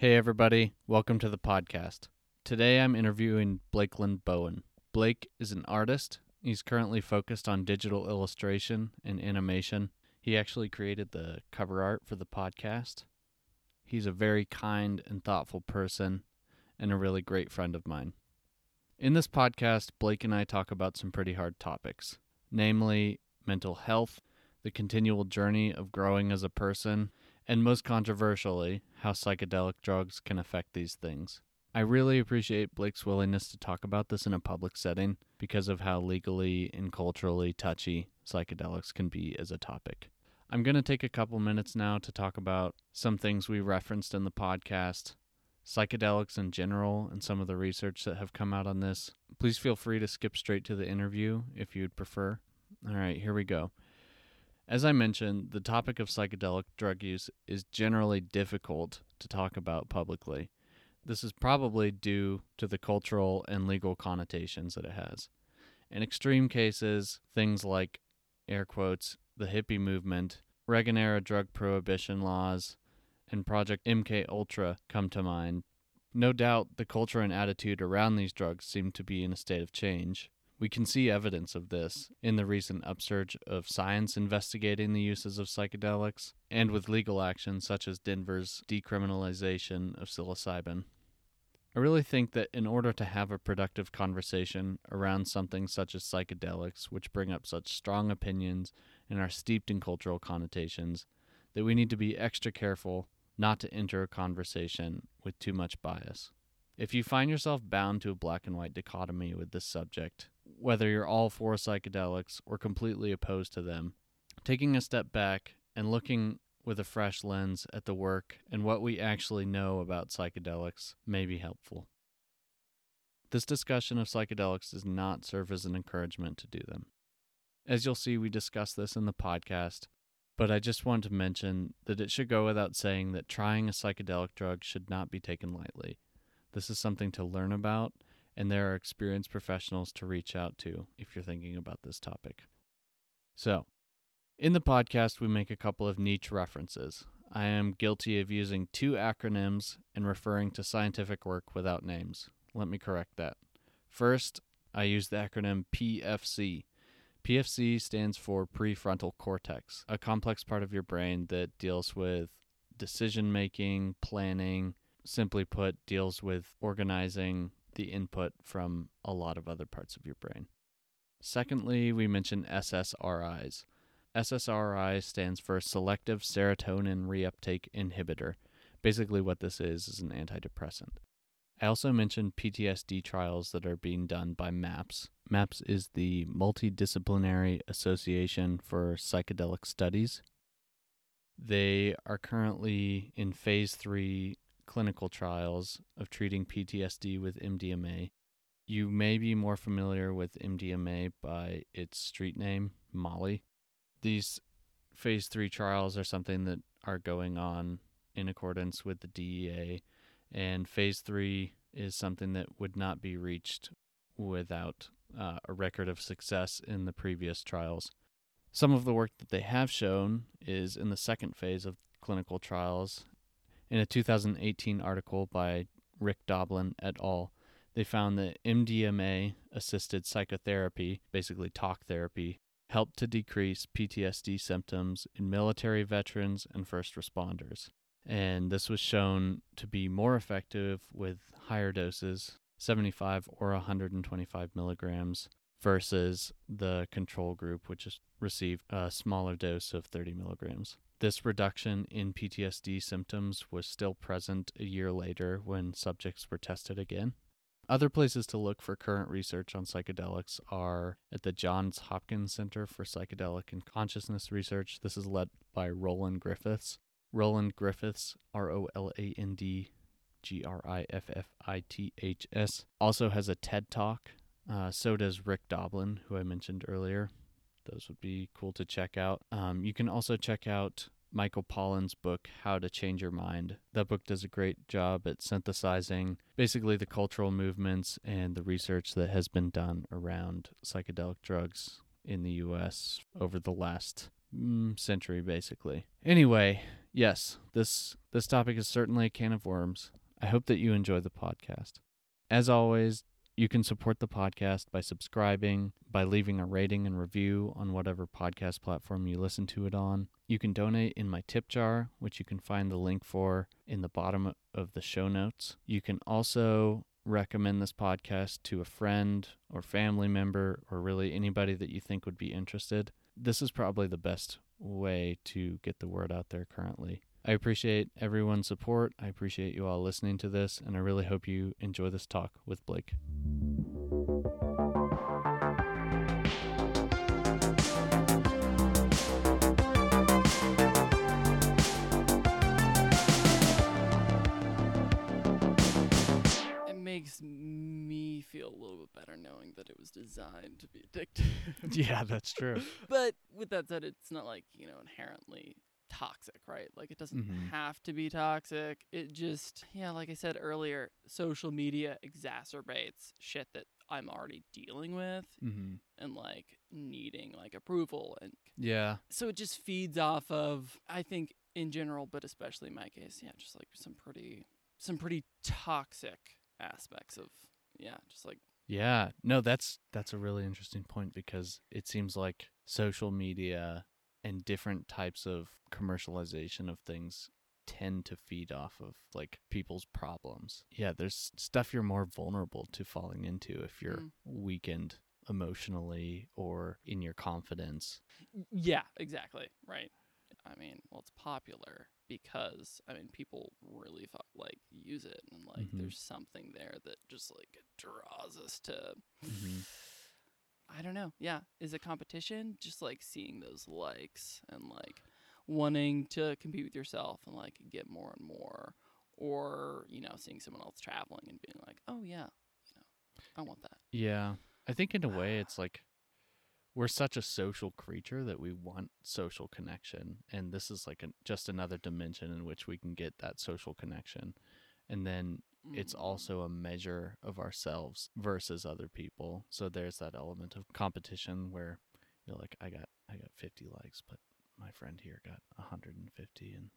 Hey, everybody. Welcome to the podcast. Today I'm interviewing Blakeland Bowen. Blake is an artist. He's currently focused on digital illustration and animation. He actually created the cover art for the podcast. He's a very kind and thoughtful person and a really great friend of mine. In this podcast, Blake and I talk about some pretty hard topics, namely mental health, the continual journey of growing as a person, and most controversially, how psychedelic drugs can affect these things. I really appreciate Blake's willingness to talk about this in a public setting because of how legally and culturally touchy psychedelics can be as a topic. I'm going to take a couple minutes now to talk about some things we referenced in the podcast, psychedelics in general, and some of the research that have come out on this. Please feel free to skip straight to the interview if you'd prefer. All right, here we go. As I mentioned, the topic of psychedelic drug use is generally difficult to talk about publicly. This is probably due to the cultural and legal connotations that it has. In extreme cases, things like, air quotes, the hippie movement, Reagan era drug prohibition laws, and Project MK Ultra come to mind. No doubt the culture and attitude around these drugs seem to be in a state of change. We can see evidence of this in the recent upsurge of science investigating the uses of psychedelics and with legal action such as Denver's decriminalization of psilocybin. I really think that in order to have a productive conversation around something such as psychedelics, which bring up such strong opinions and are steeped in cultural connotations, that we need to be extra careful not to enter a conversation with too much bias. If you find yourself bound to a black and white dichotomy with this subject, whether you're all for psychedelics or completely opposed to them, taking a step back and looking with a fresh lens at the work and what we actually know about psychedelics may be helpful. This discussion of psychedelics does not serve as an encouragement to do them. As you'll see, we discuss this in the podcast, but I just want to mention that it should go without saying that trying a psychedelic drug should not be taken lightly. This is something to learn about, and there are experienced professionals to reach out to if you're thinking about this topic. So, in the podcast, we make a couple of niche references. I am guilty of using two acronyms and referring to scientific work without names. Let me correct that. First, I use the acronym PFC. PFC stands for prefrontal cortex, a complex part of your brain that deals with decision making, planning, simply put, deals with organizing the input from a lot of other parts of your brain. Secondly, we mentioned SSRIs. SSRI stands for Selective Serotonin Reuptake Inhibitor. Basically, what this is is an antidepressant. I also mentioned PTSD trials that are being done by MAPS. MAPS is the Multidisciplinary Association for Psychedelic Studies. They are currently in phase three clinical trials of treating PTSD with MDMA. You may be more familiar with MDMA by its street name, Molly these phase three trials are something that are going on in accordance with the DEA, and phase three is something that would not be reached without uh, a record of success in the previous trials. Some of the work that they have shown is in the second phase of clinical trials. In a 2018 article by Rick Doblin et al., they found that MDMA assisted psychotherapy, basically talk therapy, helped to decrease PTSD symptoms in military veterans and first responders. And this was shown to be more effective with higher doses, 75 or 125 milligrams, versus the control group, which received a smaller dose of 30 milligrams. This reduction in PTSD symptoms was still present a year later when subjects were tested again. Other places to look for current research on psychedelics are at the Johns Hopkins Center for Psychedelic and Consciousness Research. This is led by Roland Griffiths. Roland Griffiths, R O L A N D G R I F F I T H S, also has a TED Talk. Uh, so does Rick Doblin, who I mentioned earlier. Those would be cool to check out. Um, you can also check out Michael Pollan's book, How to Change Your Mind. That book does a great job at synthesizing basically the cultural movements and the research that has been done around psychedelic drugs in the US over the last mm, century, basically. Anyway, Yes, this this topic is certainly a can of worms. I hope that you enjoy the podcast. As always, you can support the podcast by subscribing, by leaving a rating and review on whatever podcast platform you listen to it on. You can donate in my tip jar, which you can find the link for in the bottom of the show notes. You can also recommend this podcast to a friend or family member or really anybody that you think would be interested. This is probably the best way to get the word out there currently. I appreciate everyone's support. I appreciate you all listening to this, and I really hope you enjoy this talk with Blake. It makes me feel a little bit better knowing that it was designed to be addictive. yeah, that's true. but with that said, it's not like, you know, inherently toxic, right? Like it doesn't Mhm. have to be toxic. It just, yeah, like I said earlier, social media exacerbates shit that I'm already dealing with hmm and like needing like approval and Yeah, so it just feeds off of I think in general, but especially in my case, yeah, just like some pretty some pretty toxic aspects of yeah, just like Yeah, no, that's that's a really interesting point because it seems like social media and different types of commercialization of things tend to feed off of like people's problems. Yeah, there's stuff you're more vulnerable to falling into if you're Mm. weakened emotionally or in your confidence. yeah, exactly, right. I mean, well, it's popular because I mean, people really like use it, and like, Mhm. there's something there that just like draws us to. Mhm. I don't know. Yeah, is it competition? Just like seeing those likes and like wanting to compete with yourself and like get more and more, or you know, seeing someone else traveling and being like, oh yeah, you know, I want that. Yeah. I think in a way it's like we're such a social creature that we want social connection and this is like a, just another dimension in which we can get that social connection. And then it's Mm. also a measure of ourselves versus other people. So there's that element of competition where you're like I got I got 50 likes, but my friend here got 150 and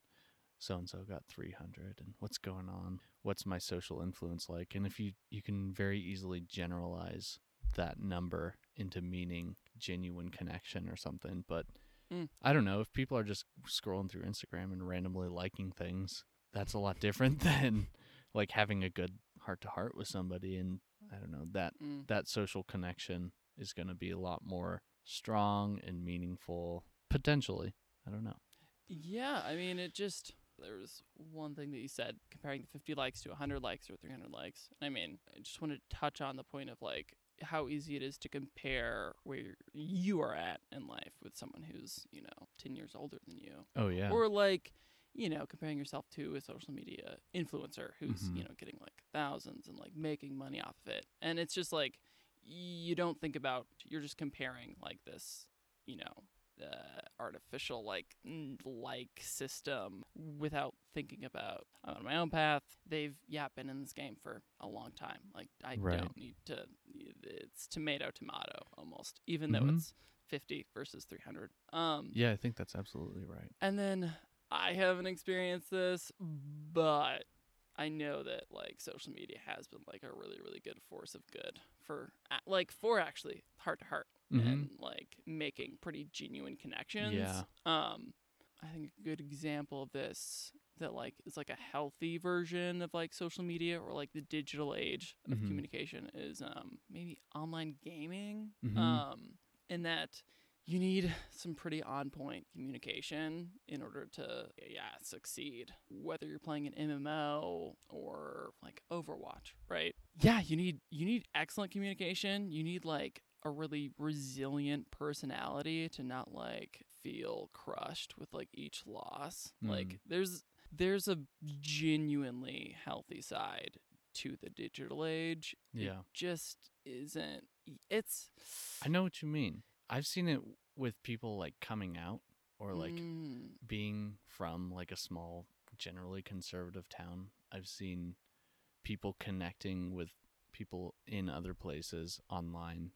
so and so got 300 and what's going on? What's my social influence like? And if you you can very easily generalize that number into meaning genuine connection or something, but Mm. I don't know if people are just scrolling through Instagram and randomly liking things. That's a lot different than like having a good heart to heart with somebody and I don't know that Mm. that social connection is going to be a lot more strong and meaningful potentially. I don't know. Yeah, I mean, it just there was one thing that you said comparing the 50 likes to 100 likes or 300 likes. I mean, I just wanted to touch on the point of like how easy it is to compare where you are at in life with someone who's, you know, 10 years older than you. Oh yeah. Or like, you know, comparing yourself to a social media influencer who's, Mhm. you know, getting like thousands and like making money off of it. And it's just like you don't think about you're just comparing like this, you know, uh, artificial like like system without thinking about I'm on my own path. They've yeah been in this game for a long time. Like I Right. don't need to. It's tomato tomato almost, even though Mhm. it's fifty versus three hundred. Um, yeah, I think that's absolutely right. and then I haven't experienced this, but I know that like social media has been like a really really good force of good for like for actually heart to heart Mhm. and like making pretty genuine connections. Yeah. Um I think a good example of this that like is like a healthy version of like social media or like the digital age of Mhm. communication is um maybe online gaming. Mhm. Um in that you need some pretty on point communication in order to yeah succeed whether you're playing an MMO or like Overwatch right yeah you need you need excellent communication you need like a really resilient personality to not like feel crushed with like each loss like Mm. there's there's a genuinely healthy side to the digital age It Yeah. just isn't it's I know what you mean. I've seen it with people like coming out or like Mm, being from like a small generally conservative town. I've seen people connecting with people in other places online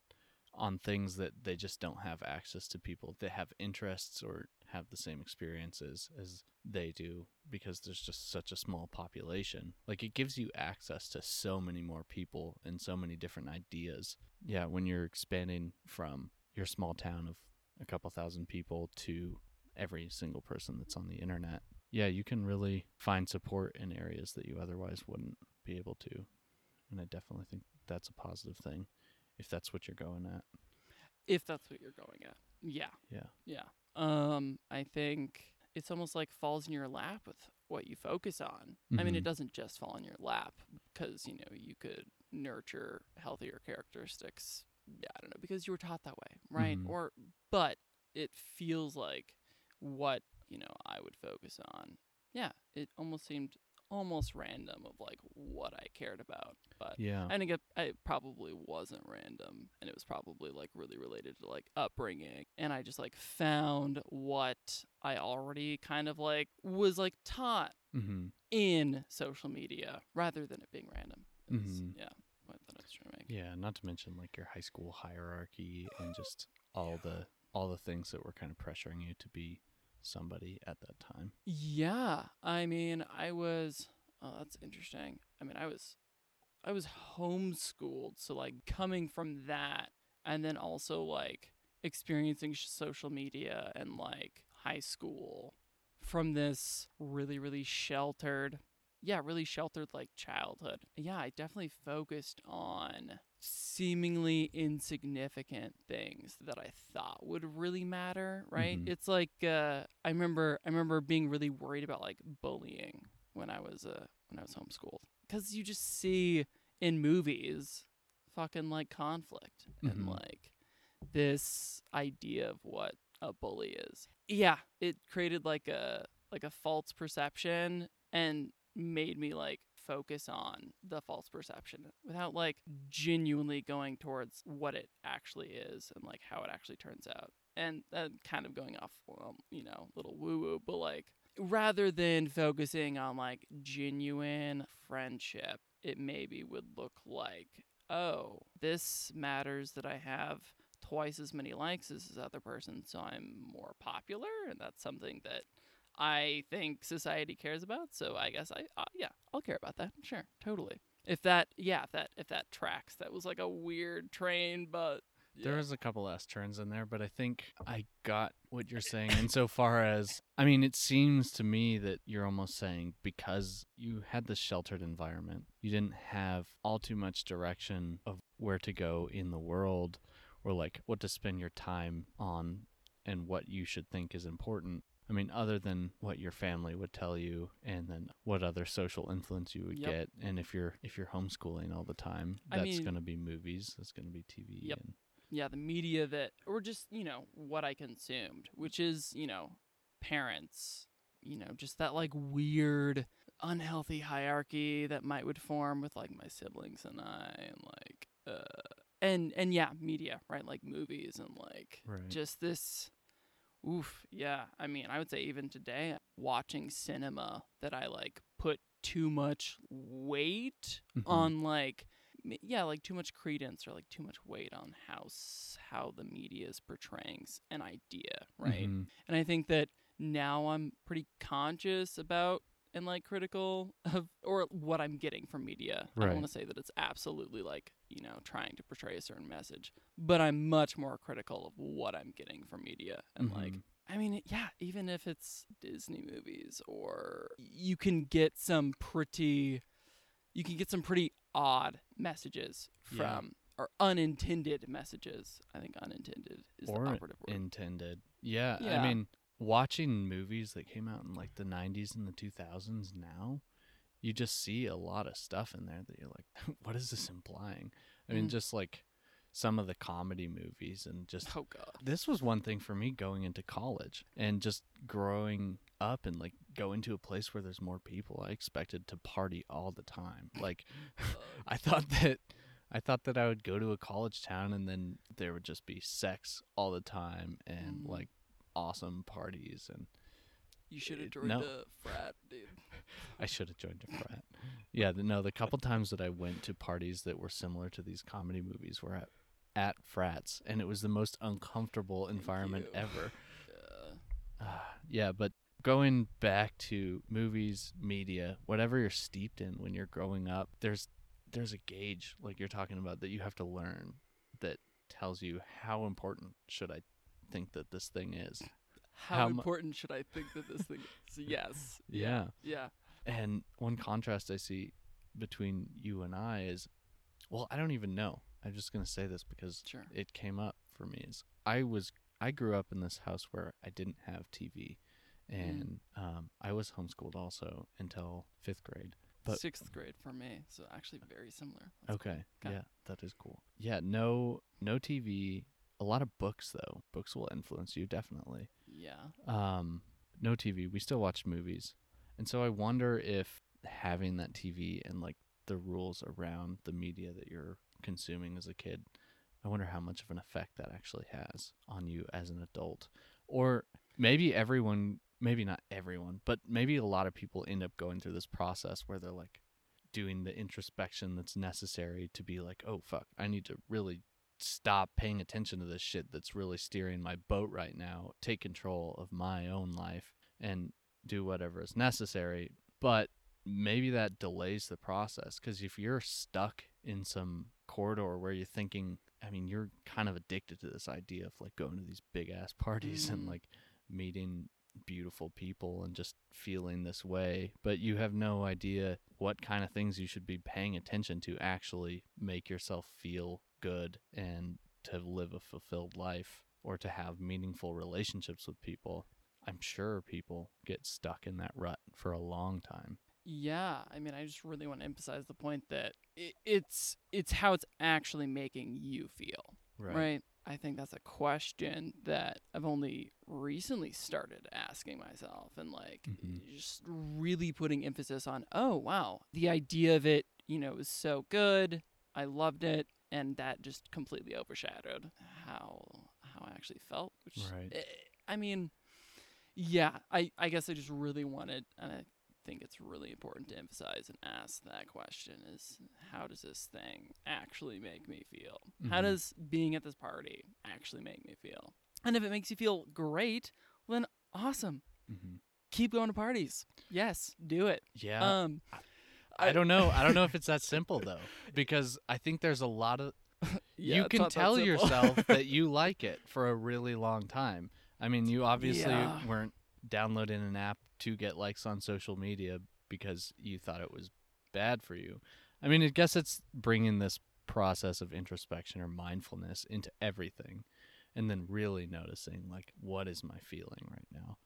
on things that they just don't have access to people. that have interests or have the same experiences as they do because there's just such a small population. Like it gives you access to so many more people and so many different ideas. Yeah, when you're expanding from your small town of a couple thousand people to every single person that's on the internet, yeah, you can really find support in areas that you otherwise wouldn't be able to. And I definitely think that's a positive thing if that's what you're going at. If that's what you're going at. Yeah. Yeah. Yeah. Um, I think it's almost like falls in your lap with what you focus on. I mean, it doesn't just fall in your lap because, you know, you could nurture healthier characteristics. Yeah, I don't know, because you were taught that way, right? Mhm. Or, but it feels like what, you know, I would focus on. Yeah, it almost seemed almost random of like what I cared about. But Yeah. I think it, it probably wasn't random, and it was probably like really related to like upbringing. And I just like found what I already kind of like was like taught mm-hmm. in social media rather than it being random. Mhm. Yeah, what that I was trying to make. Yeah, not to mention like your high school hierarchy and just all the all the things that were kind of pressuring you to be somebody at that time. Yeah, I mean, I was. Oh, that's interesting. I mean, I was, I was homeschooled, so like coming from that, and then also like experiencing sh- social media and like high school from this really really sheltered, yeah, really sheltered like childhood. Yeah, I definitely focused on seemingly insignificant things that I thought would really matter, right? Mhm. It's like uh, I remember I remember being really worried about like bullying when I was uh when I was homeschooled cuz you just see in movies fucking like conflict and Mhm. like this idea of what a bully is. Yeah, it created like a like a false perception and made me like focus on the false perception without like genuinely going towards what it actually is and like how it actually turns out. And uh, kind of going off, well, you know, little woo woo, but like rather than focusing on like genuine friendship, it maybe would look like, oh, this matters that I have twice as many likes as this other person, so I'm more popular, and that's something that I think society cares about. So I guess I, uh, yeah, I'll care about that. Sure, totally. If that, yeah, if that, if that tracks, that was like a weird train, but There was a couple S turns in there, but I think I got what you're saying insofar as I mean, it seems to me that you're almost saying because you had this sheltered environment, you didn't have all too much direction of where to go in the world or like what to spend your time on and what you should think is important. I mean, other than what your family would tell you, and then what other social influence you would Yep. get, and if you're if you're homeschooling all the time, I that's mean- going to be movies, that's going to be TV, Yep. and yeah, the media that, or just, you know, what I consumed, which is, you know, parents, you know, just that like weird, unhealthy hierarchy that might would form with like my siblings and I, and like, uh, and, and yeah, media, right? Like movies and like right. just this, oof, yeah. I mean, I would say even today, watching cinema that I like put too much weight Mhm. on like yeah like too much credence or like too much weight on how how the media is portraying an idea right Mhm. and i think that now i'm pretty conscious about and like critical of or what i'm getting from media i don't want to say that it's absolutely like you know trying to portray a certain message but i'm much more critical of what i'm getting from media and like Mhm. I mean, yeah, even if it's Disney movies or you can get some pretty you can get some pretty odd messages Yeah. from or unintended messages. I think unintended is Or the operative word. intended. Yeah, Yeah. I mean, watching movies that came out in like the 90s and the 2000s now, you just see a lot of stuff in there that you're like, what is this implying? I mean, Mhm. just like some of the comedy movies and just oh god. this was one thing for me going into college and just growing up and like going to a place where there's more people. I expected to party all the time. Like I thought that I thought that I would go to a college town and then there would just be sex all the time and Mm. like awesome parties and You should have joined no. the frat, dude. I should have joined a frat. Yeah, the, no, the couple times that I went to parties that were similar to these comedy movies were at at frats and it was the most uncomfortable environment ever. Yeah. Uh, yeah, but going back to movies, media, whatever you're steeped in when you're growing up, there's there's a gauge like you're talking about that you have to learn that tells you how important should I think that this thing is. How, How mu- important should I think that this thing is? Yes. Yeah. Yeah. And one contrast I see between you and I is, well, I don't even know. I'm just gonna say this because Sure. it came up for me. Is I was I grew up in this house where I didn't have TV, Mm. and um, I was homeschooled also until fifth grade. But- Sixth grade for me, so actually very similar. That's Okay, Okay. yeah, that is cool. Yeah, no, no TV. A lot of books though. Books will influence you definitely. Yeah. Um, no TV. We still watch movies, and so I wonder if having that TV and like the rules around the media that you're consuming as a kid, I wonder how much of an effect that actually has on you as an adult, or maybe everyone, maybe not everyone, but maybe a lot of people end up going through this process where they're like doing the introspection that's necessary to be like, oh fuck, I need to really stop paying attention to this shit that's really steering my boat right now, take control of my own life and do whatever is necessary. But maybe that delays the process because if you're stuck in some corridor where you're thinking, I mean, you're kind of addicted to this idea of like going to these big ass parties and Mm. like meeting beautiful people and just feeling this way, but you have no idea what kind of things you should be paying attention to actually make yourself feel good and to live a fulfilled life or to have meaningful relationships with people. I'm sure people get stuck in that rut for a long time. Yeah, I mean, I just really want to emphasize the point that it, it's it's how it's actually making you feel, right. I think that's a question that I've only recently started asking myself, and like Mhm. just really putting emphasis on, oh wow, the idea of it, you know, is so good. I loved it, and that just completely overshadowed how how I actually felt. Which, Right. eh, I mean, yeah, I I guess I just really wanted, and I think it's really important to emphasize and ask that question: is how does this thing actually make me feel? How Mhm. does being at this party actually make me feel? And if it makes you feel great, well, then awesome. Mm-hmm. Keep going to parties. Yes, do it. Yeah. um, I don't know. I don't know if it's that simple though, because I think there's a lot of yeah, you can not that tell yourself that you like it for a really long time. I mean, you obviously Yeah. weren't downloading an app to get likes on social media because you thought it was bad for you. I mean, I guess it's bringing this process of introspection or mindfulness into everything and then really noticing like what is my feeling right now.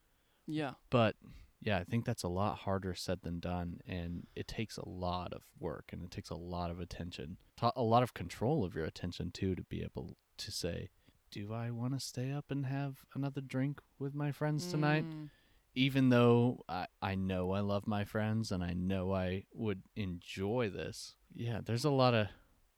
Yeah, But yeah, I think that's a lot harder said than done, and it takes a lot of work and it takes a lot of attention, a lot of control of your attention too, to be able to say, "Do I want to stay up and have another drink with my friends tonight?" Mm, Even though I I know I love my friends and I know I would enjoy this. Yeah, there's a lot of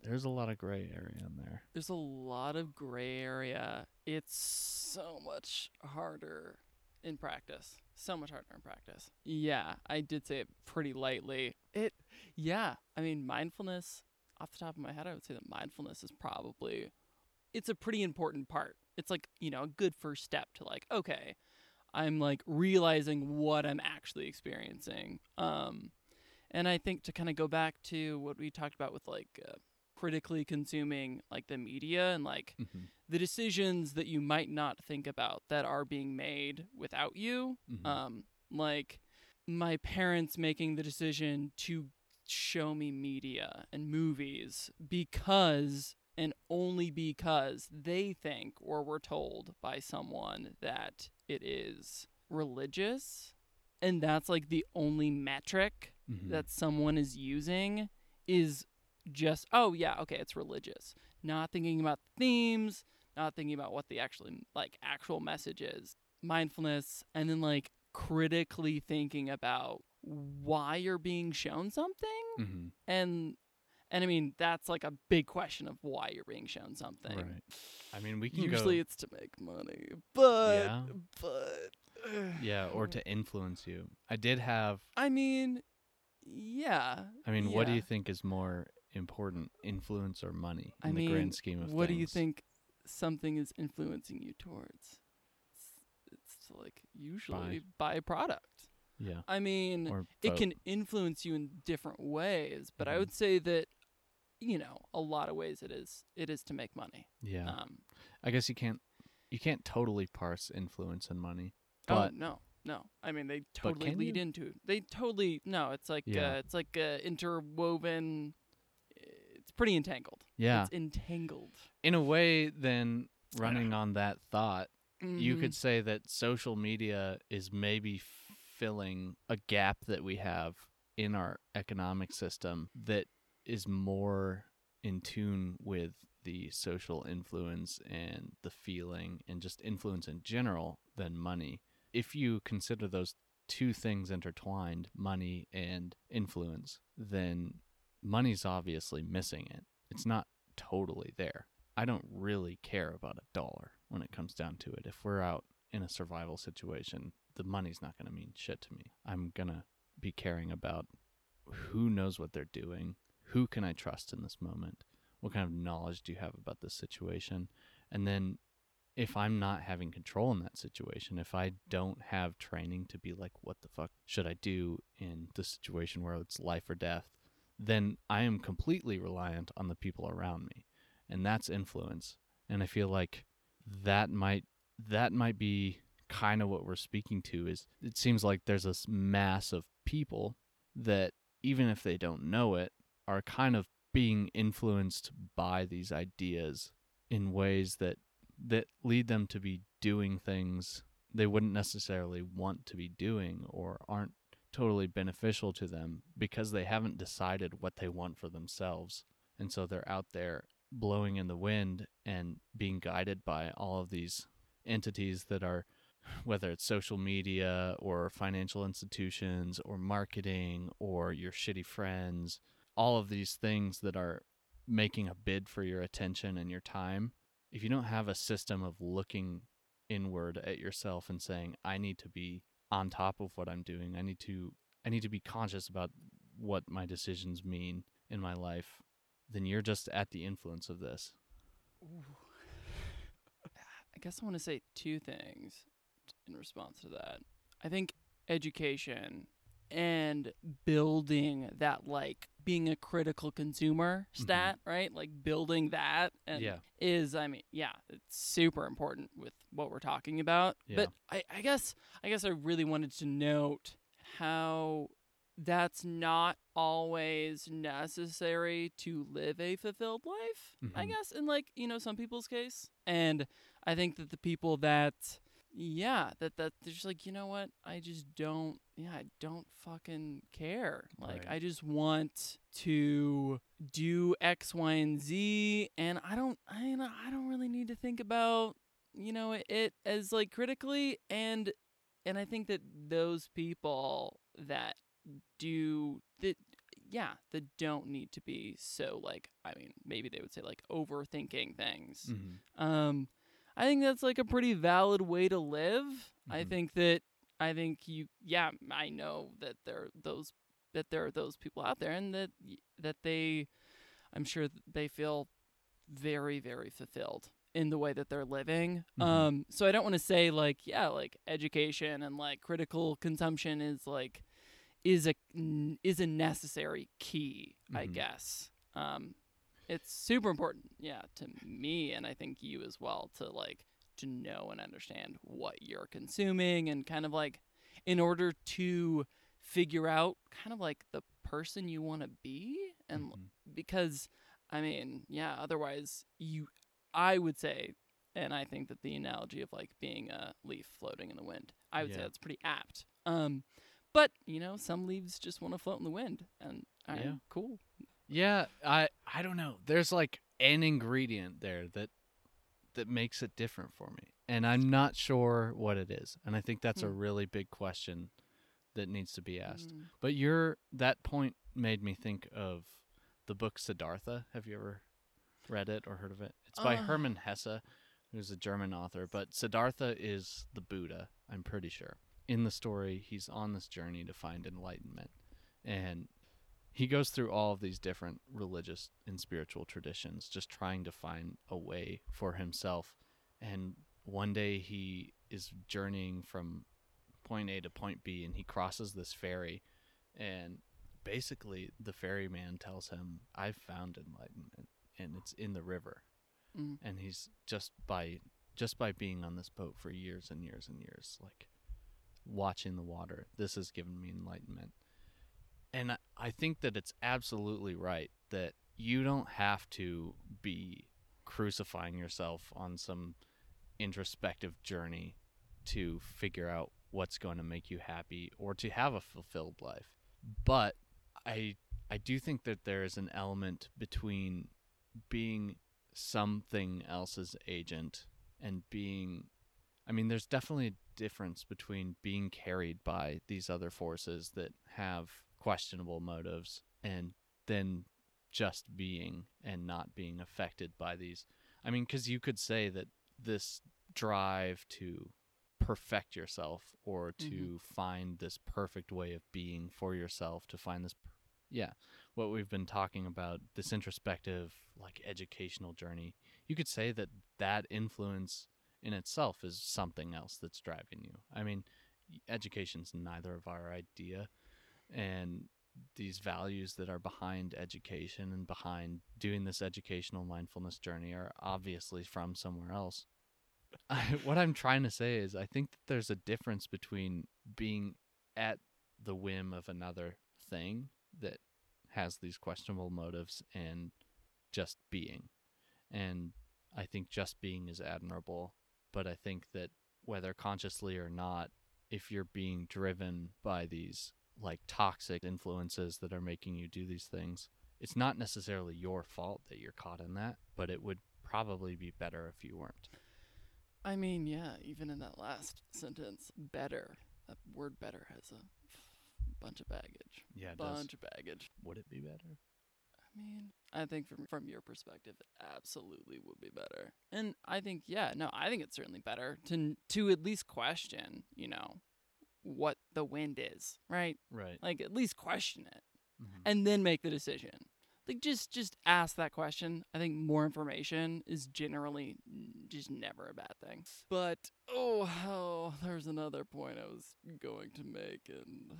there's a lot of gray area in there. there's a lot of gray area. It's so much harder in practice. So much harder in practice. Yeah, I did say it pretty lightly. It, yeah. I mean, mindfulness. Off the top of my head, I would say that mindfulness is probably, it's a pretty important part. It's like you know a good first step to like okay, I'm like realizing what I'm actually experiencing. Um, and I think to kind of go back to what we talked about with like uh, critically consuming like the media and like Mm-hmm. the decisions that you might not think about that are being made without you. Mm-hmm. Um, like my parents making the decision to show me media and movies because and only because they think or were told by someone that it is religious and that's like the only metric Mhm. that someone is using is just oh yeah okay it's religious not thinking about themes not thinking about what the actually like actual message is mindfulness and then like critically thinking about why you're being shown something Mm-hmm. and and i mean that's like a big question of why you're being shown something Right. I mean, we can usually go. it's to make money but Yeah. but Yeah, or to influence you. I did have. i mean yeah I mean, what do you think is more important, influence or money in I the mean, grand scheme of things. what do you think something is influencing you towards? It's, it's like usually buy product. Yeah. I mean, it can influence you in different ways, but I Mhm. would say that you know, a lot of ways it is it is to make money. Yeah. Um I guess you can't you can't totally parse influence and money. oh But no. No. I mean, they totally lead you? into. They totally no, it's like Yeah. uh, it's like uh, interwoven it's pretty entangled. yeah, It's entangled. in a way then running on that thought, you Mhm. could say that social media is maybe filling a gap that we have in our economic system that is more in tune with the social influence and the feeling and just influence in general than money. If you consider those two things intertwined, money and influence, then money's obviously missing it. It's not totally there. I don't really care about a dollar when it comes down to it. If we're out in a survival situation, the money's not going to mean shit to me. I'm going to be caring about who knows what they're doing, who can I trust in this moment, what kind of knowledge do you have about this situation, and then if I'm not having control in that situation, if I don't have training to be like, what the fuck should I do in this situation where it's life or death, then I am completely reliant on the people around me. And that's influence. And I feel like that might that might be kind of what we're speaking to is it seems like there's this mass of people that even if they don't know it are kind of being influenced by these ideas in ways that that lead them to be doing things they wouldn't necessarily want to be doing or aren't totally beneficial to them because they haven't decided what they want for themselves. And so they're out there blowing in the wind and being guided by all of these entities that are whether it's social media or financial institutions or marketing or your shitty friends, all of these things that are making a bid for your attention and your time. If you don't have a system of looking inward at yourself and saying, I need to be on top of what I'm doing, I need to I need to be conscious about what my decisions mean in my life, then you're just at the influence of this. I guess I want to say two things in response to that. I think education and building that like being a critical consumer Mhm. stat, right? Like building that and Yeah. is I mean, yeah, it's super important with what we're talking about. Yeah. But I, I guess I guess I really wanted to note how that's not always necessary to live a fulfilled life, I Mhm. guess, in like, you know, some people's case. And I think that the people that yeah, that that they're just like, you know what? I just don't yeah, I don't fucking care. Like Right. I just want to do X, Y, and Z and I don't I I don't really need to think about, you know, it as like critically and and I think that those people that do that yeah, that don't need to be so like I mean, maybe they would say like overthinking things. Mm-hmm. Um, I think that's like a pretty valid way to live. I Mhm. think that I think you, yeah, I know that there are those that there are those people out there, and that y- that they, I'm sure th- they feel very very fulfilled in the way that they're living. Mhm. Um, so I don't want to say like yeah, like education and like critical consumption is like is a is a necessary key, I Mhm. guess. Um, it's super important, yeah, to me and I think you as well to like to know and understand what you're consuming and kind of like in order to figure out kind of like the person you want to be and Mhm. because I mean, yeah, otherwise you I would say and I think that the analogy of like being a leaf floating in the wind, I would say that's pretty apt. Um but, you know, some leaves just want to float in the wind and right, Yeah. cool. Yeah, I I don't know. There's like an ingredient there that that makes it different for me. And I'm not sure what it is. And I think that's a Hmm. really big question that needs to be asked. Mm. But your that point made me think of the book Siddhartha. Have you ever read it or heard of it? It's by Uh. Hermann Hesse, who's a German author. But Siddhartha is the Buddha, I'm pretty sure. In the story, he's on this journey to find enlightenment. And he goes through all of these different religious and spiritual traditions, just trying to find a way for himself. And one day he is journeying from point A to point B and he crosses this ferry and basically the ferryman tells him I've found enlightenment and it's in the river Mm. and he's just by just by being on this boat for years and years and years like watching the water this has given me enlightenment and I, I think that it's absolutely right that you don't have to be crucifying yourself on some introspective journey to figure out what's going to make you happy or to have a fulfilled life. But i i do think that there is an element between being something else's agent and being I mean there's definitely a difference between being carried by these other forces that have questionable motives and then just being and not being affected by these I mean cuz you could say that this drive to perfect yourself or to Mhm. find this perfect way of being for yourself to find this yeah what we've been talking about this introspective like educational journey you could say that that influence in itself is something else that's driving you i mean education's neither of our idea and these values that are behind education and behind doing this educational mindfulness journey are obviously from somewhere else I, what i'm trying to say is i think that there's a difference between being at the whim of another thing that has these questionable motives and just being. And I think just being is admirable, but I think that whether consciously or not, if you're being driven by these like toxic influences that are making you do these things, it's not necessarily your fault that you're caught in that, but it would probably be better if you weren't. I mean, yeah, even in that last sentence, better. That word better has a bunch of baggage. Yeah, it does. bunch of baggage. Would it be better? I mean, I think from from your perspective, it absolutely would be better. And I think, yeah, no, I think it's certainly better to to at least question, you know, what the wind is, right? Right. Like at least question it, Mhm. and then make the decision. Like just just ask that question. I think more information is generally just never a bad thing. But oh, oh there's another point I was going to make, and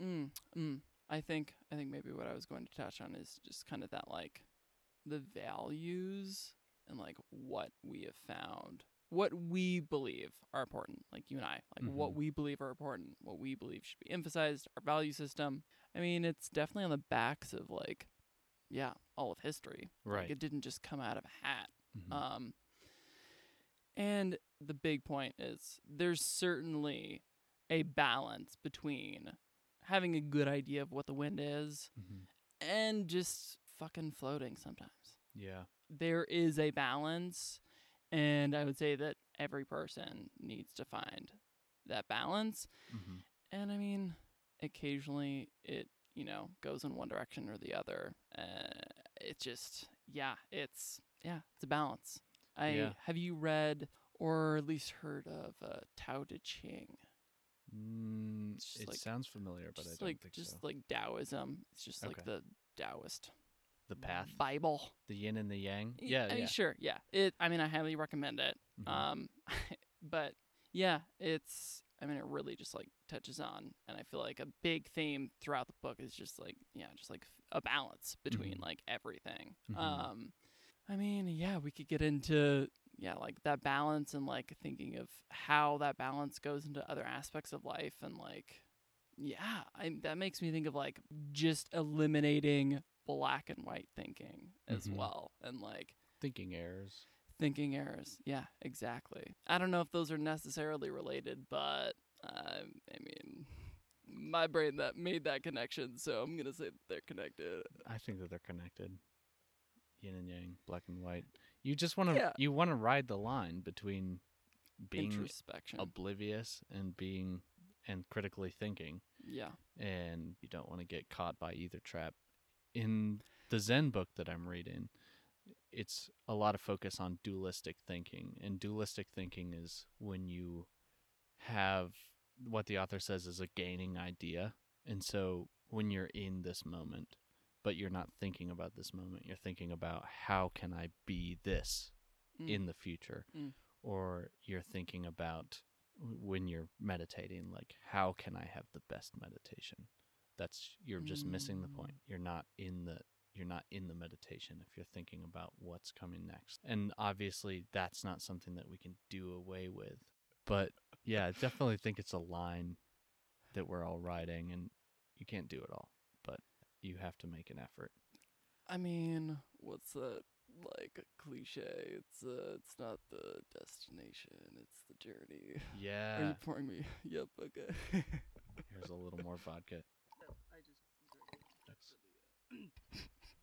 mm, mm, I think I think maybe what I was going to touch on is just kind of that like the values and like what we have found, what we believe are important, like you and I, like what Mhm. we believe are important, what we believe should be emphasized, our value system. I mean, it's definitely on the backs of like, yeah, all of history. Like, Right. it didn't just come out of a hat. Mhm. Um, and the big point is there's certainly a balance between having a good idea of what the wind is Mhm. and just fucking floating sometimes. Yeah. There is a balance, and I would say that every person needs to find that balance. Mhm. And I mean, occasionally it, you know, goes in one direction or the other. Uh, it just, yeah, it's, yeah, it's a balance. I Yeah. have you read or at least heard of uh, Tao Te Ching? Mm, it like- sounds familiar, but I don't like think just so. like Taoism. It's just like the Taoist The path, Bible. the yin and the yang. Yeah, I mean, yeah. sure, yeah. It. I mean, I highly recommend it. Mhm. Um, but yeah, it's. I mean, it really just like touches on, and I feel like a big theme throughout the book is just like, yeah, just like a balance between Mhm. like everything. Mhm. Um, I mean, yeah, we could get into yeah, like that balance and like thinking of how that balance goes into other aspects of life, and like, yeah, I that makes me think of like just eliminating black and white thinking as Mhm. well, and like Thinking errors. thinking errors. Yeah, exactly. I don't know if those are necessarily related, but um, I mean, my brain that made that connection, so I'm gonna say that they're connected. I think that they're connected. Yin and yang, black and white. You just want to Yeah. you want to ride the line between being Introspection. oblivious and being and critically thinking, yeah. and you don't want to get caught by either trap. In the Zen book that I'm reading, it's a lot of focus on dualistic thinking, and dualistic thinking is when you have what the author says is a gaining idea, and so when you're in this moment, but you're not thinking about this moment, you're thinking about how can I be this Mm. in the future, Mm. or you're thinking about when you're meditating like how can i have the best meditation that's you're just missing the point you're not in the you're not in the meditation if you're thinking about what's coming next and obviously that's not something that we can do away with but yeah i definitely think it's a line that we're all riding and you can't do it all but you have to make an effort I mean, what's that like cliche? It's uh, it's not the destination, it's the journey. Yeah. Are you pouring me? Yep. Okay. here's a little more vodka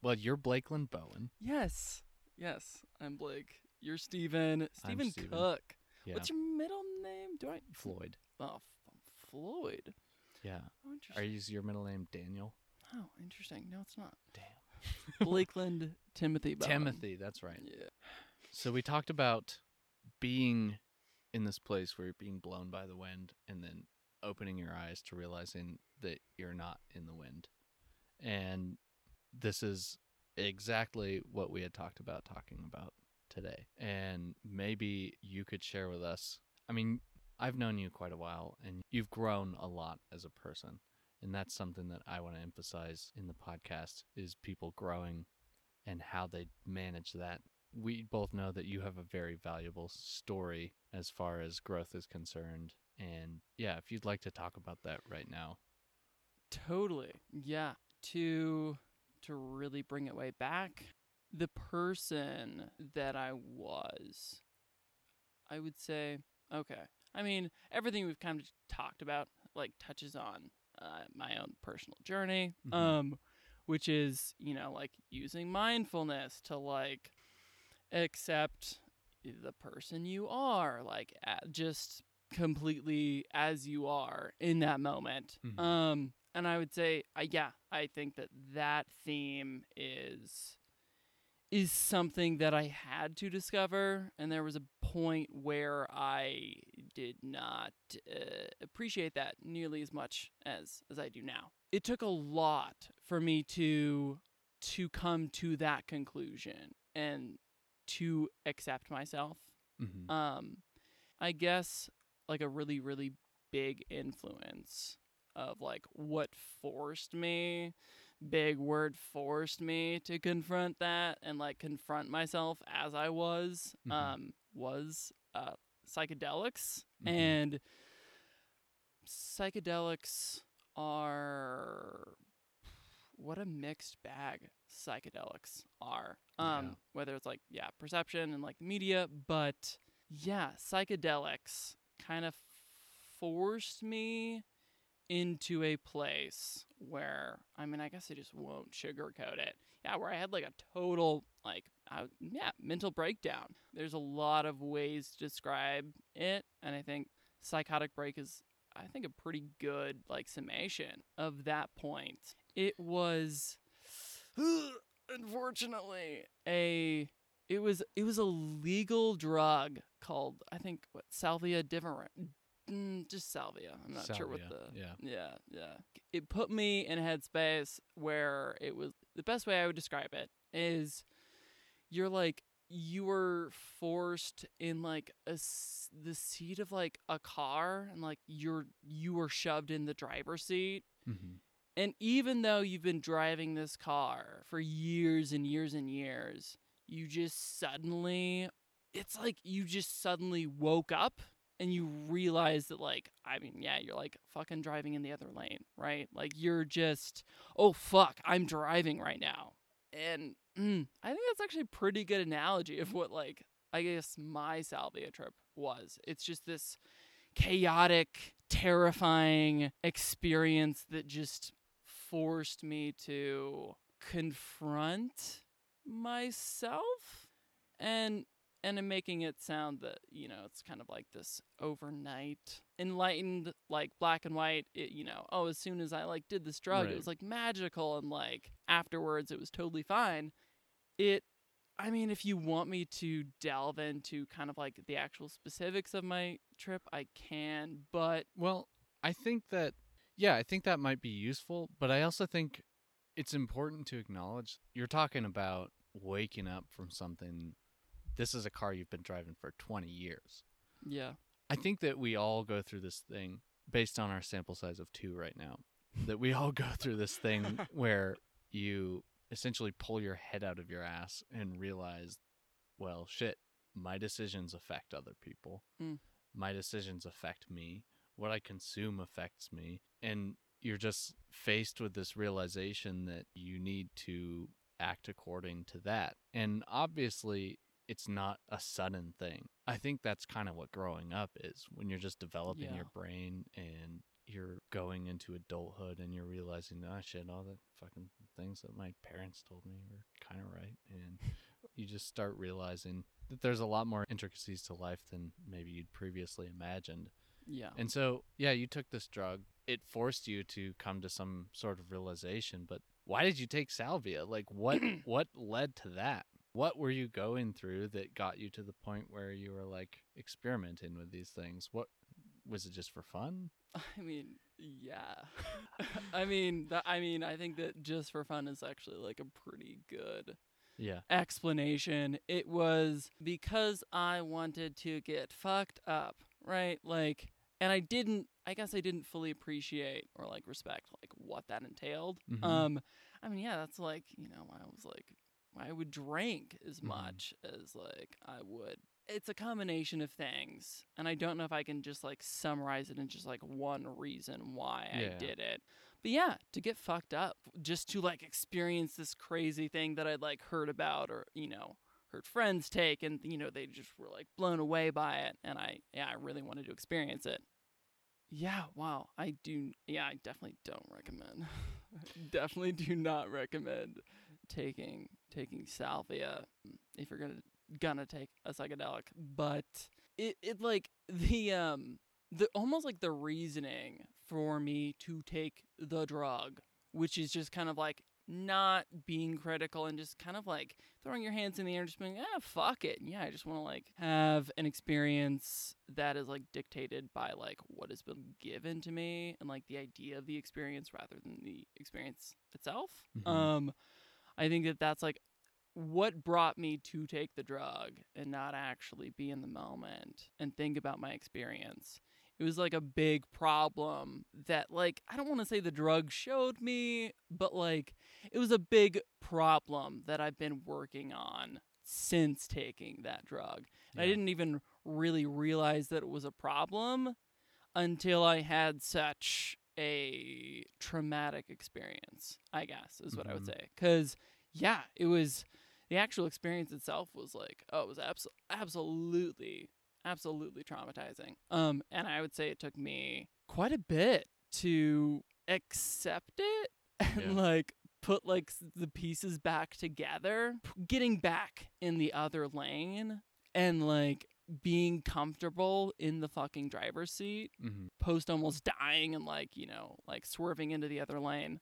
well you're blakeland bowen Yes. Yes. I'm Blake. You're Steven. Steven Steven. Cook. yeah What's your middle name? Do I? floyd Oh, Floyd. yeah Oh, are you your middle name daniel Oh, interesting. No, it's not. damn Blakeland Timothy Bowen. timothy that's right Yeah. So we talked about being in this place where you're being blown by the wind and then opening your eyes to realizing that you're not in the wind. And this is exactly what we had talked about talking about today. And maybe you could share with us. I mean, I've known you quite a while and you've grown a lot as a person. And that's something that I want to emphasize in the podcast is people growing and how they manage that we both know that you have a very valuable story as far as growth is concerned. And yeah, if you'd like to talk about that right now. Totally. Yeah. To to really bring it way back, the person that I was, I would say, okay. I mean, everything we've kind of talked about like touches on uh, my own personal journey, Mhm. um, which is you know like using mindfulness to like accept the person you are, like just completely as you are in that moment. Mhm. Um, and I would say, uh, yeah, I think that that theme is is something that I had to discover, and there was a point where I did not uh, appreciate that nearly as much as as I do now. It took a lot for me to to come to that conclusion and to accept myself Mm-hmm. um i guess like a really really big influence of like what forced me big word forced me to confront that and like confront myself as i was Mhm. um was uh psychedelics Mhm. and psychedelics are what a mixed bag psychedelics are. Um, Yeah. whether it's like yeah, perception and like the media, but yeah, psychedelics kind of forced me into a place where I mean, I guess I just won't sugarcoat it. Yeah, where I had like a total like I, yeah, mental breakdown. There's a lot of ways to describe it, and I think psychotic break is I think a pretty good like summation of that point. It was unfortunately a it was it was a legal drug called I think what salvia different mm, just salvia. I'm not sure what the yeah. yeah yeah. It put me in a headspace where it was the best way I would describe it is you're like you were forced in like a the seat of like a car and like you're you were shoved in the driver's seat Mm-hmm. and even though you've been driving this car for years and years and years you just suddenly it's like you just suddenly woke up and you realize that like i mean yeah you're like fucking driving in the other lane right? Like you're just oh fuck i'm driving right now. And mm, i think that's actually a pretty good analogy of what like i guess my salvia trip was. It's just this chaotic terrifying experience that just forced me to confront myself. And and in making it sound that you know it's kind of like this overnight enlightened like black and white it, you know oh as soon as i like did this drug Right. it was like magical and like afterwards it was totally fine it i mean if you want me to delve into kind of like the actual specifics of my trip i can but Well, I think that, yeah, I think that might be useful, but I also think it's important to acknowledge you're talking about waking up from something. This is a car you've been driving for 20 years. yeah I think that we all go through this thing based on our sample size of two right now. That we all go through this thing where you essentially pull your head out of your ass and realize, well, shit, my decisions affect other people. Mm. My decisions affect me. What I consume affects me. And you're just faced with this realization that you need to act according to that. And obviously, it's not a sudden thing. I think that's kind of what growing up is when you're just developing Yeah. your brain and you're going into adulthood and you're realizing, oh shit, all the fucking things that my parents told me were kind of right. And you just start realizing that there's a lot more intricacies to life than maybe you'd previously imagined. Yeah. And so, yeah, you took this drug. It forced you to come to some sort of realization, but why did you take salvia? Like what what led to that? What were you going through that got you to the point where you were like experimenting with these things? What was it just for fun? I mean, yeah. I mean, that, I mean, I think that just for fun is actually like a pretty good Yeah. explanation. It was because I wanted to get fucked up, right? Like, and I didn't. I guess I didn't fully appreciate or like respect like what that entailed. Mhm. Um, I mean, yeah, that's like you know, I was like, I would drink as Mhm. much as like I would. It's a combination of things, and I don't know if I can just like summarize it in just like one reason why Yeah. I did it. But yeah, to get fucked up, just to like experience this crazy thing that I'd like heard about or, you know, heard friends take and you know, they just were like blown away by it and I yeah, I really wanted to experience it. Yeah, wow. I do yeah, I definitely don't recommend. definitely do not recommend taking taking salvia if you're to gonna take a psychedelic, but it it like the um the almost like the reasoning for me to take the drug, which is just kind of like not being critical and just kind of like throwing your hands in the air and just being, ah, fuck it. Yeah, I just want to like have an experience that is like dictated by like what has been given to me and like the idea of the experience rather than the experience itself. Mhm. Um, I think that that's like what brought me to take the drug and not actually be in the moment and think about my experience. It was like a big problem that, like, I don't want to say the drug showed me, but like, it was a big problem that I've been working on since taking that drug. And I didn't even really realize that it was a problem until I had such a traumatic experience, I guess, is what I would Mhm. say. Because, yeah, it was the actual experience itself was like, oh, it was abs- absolutely, absolutely traumatizing. Um, and I would say it took me quite a bit to accept it and Yeah. like put like the pieces back together, P- getting back in the other lane and like being comfortable in the fucking driver's seat Mhm. post almost dying and like you know like swerving into the other lane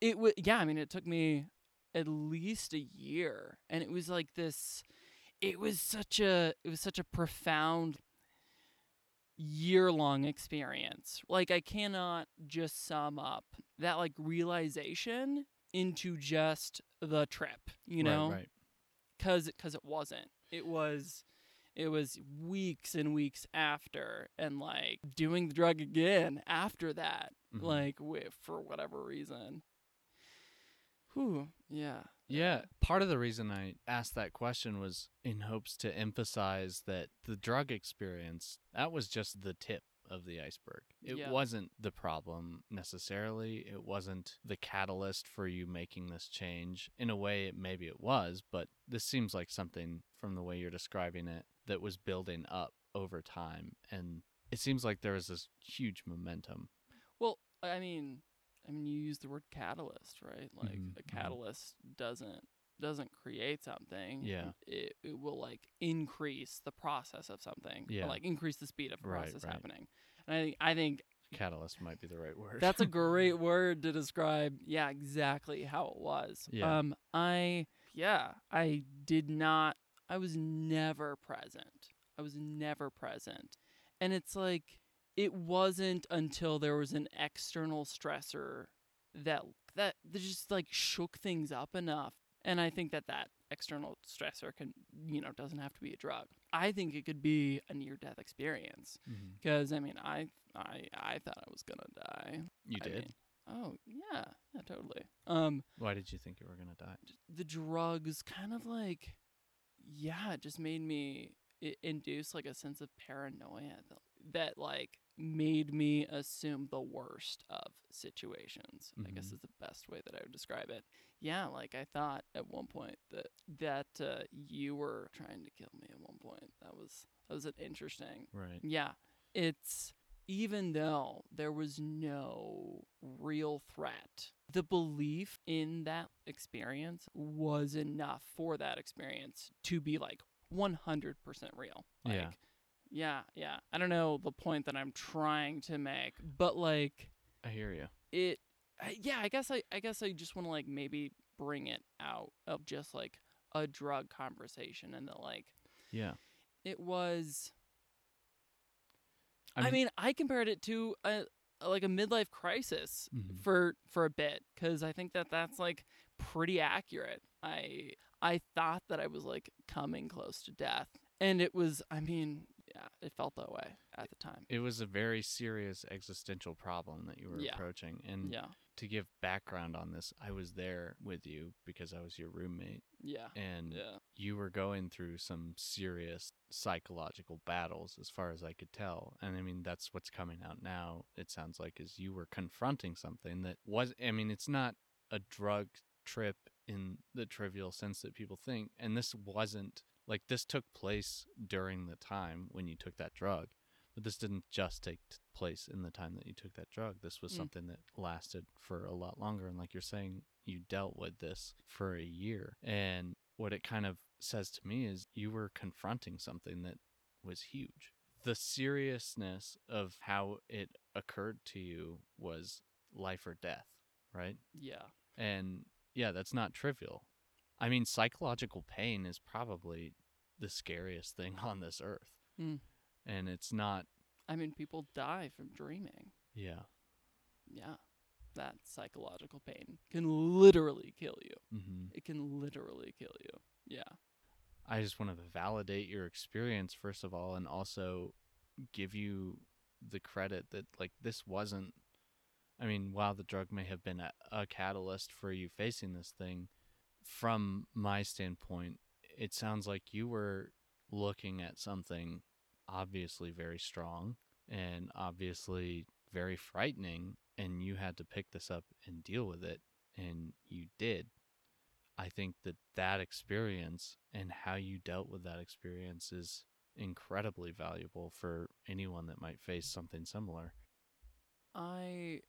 it was, yeah i mean it took me at least a year and it was like this it was such a it was such a profound year long experience like i cannot just sum up that like realization into just the trip you know Right, right. cuz cuz it wasn't it was it was weeks and weeks after and like doing the drug again after that Mhm. like wi- for whatever reason whew yeah Yeah, part of the reason I asked that question was in hopes to emphasize that the drug experience, that was just the tip of the iceberg. It Yeah. wasn't the problem necessarily. It wasn't the catalyst for you making this change. In a way, it, maybe it was, but this seems like something from the way you're describing it that was building up over time. And it seems like there was this huge momentum. well i mean i mean you use the word catalyst right like Mhm, a mhm. catalyst doesn't doesn't create something Yeah. it, it will like increase the process of something Yeah. like increase the speed of the Right, process right. happening and i think i think Catalyst might be the right word. That's a great word to describe, yeah, exactly how it was. Yeah. Um, I, yeah, I did not, I was never present. I was never present. And it's like, it wasn't until there was an external stressor that, that, that just like shook things up enough And I think that that external stressor can, you know, doesn't have to be a drug. I think it could be a near death experience Mm-hmm. because I mean, I I I thought I was going to die. You I did. mean, oh, yeah. Yeah, totally. Um Why did you think you were gonna die? the drugs kind of like yeah it just made me it induced like a sense of paranoia that, that like made me assume the worst of situations i guess Mhm. is the best way that i would describe it yeah like i thought at one point that that uh, you were trying to kill me at one point that was that was an interesting Right. yeah, it's even though there was no real threat, the belief in that experience was enough for that experience to be like 100% real. Like, Yeah. Yeah, yeah. I don't know the point that I'm trying to make, but like I hear you. it yeah, I guess I I guess I just want to like maybe bring it out of just like a drug conversation and that like Yeah. it was I I mean- mean, I compared it to a like a midlife crisis Mhm. for for a bit because I think that that's like pretty accurate. I I thought that I was like coming close to death, and it was. I mean, yeah, it felt that way at the time. It was a very serious existential problem that you were Yeah. approaching. And Yeah, to give background on this, I was there with you because I was your roommate yeah, and yeah, you were going through some serious psychological battles as far as I could tell. And I mean that's what's coming out now. It sounds like is you were confronting something that was I mean it's not a drug trip in the trivial sense that people think and this wasn't like this took place during the time when you took that drug. But this didn't just take place in the time that you took that drug. This was Mm. something that lasted for a lot longer. And like you're saying, you dealt with this for a year. And what it kind of says to me is you were confronting something that was huge. The seriousness of how it occurred to you was life or death, right? yeah. And yeah, that's not trivial. I mean, psychological pain is probably the scariest thing on this earth. Mm. And it's not, I mean, people die from dreaming. yeah. Yeah, that psychological pain can literally kill you. hmm It can literally kill you. Yeah. I just want to validate your experience, first of all, and also give you the credit that, like, this wasn't. I mean, while the drug may have been a, a catalyst for you facing this thing, from my standpoint, it sounds like you were looking at something obviously very strong and obviously very frightening, and you had to pick this up and deal with it, and you did. I think that that experience and how you dealt with that experience is incredibly valuable for anyone that might face something similar. I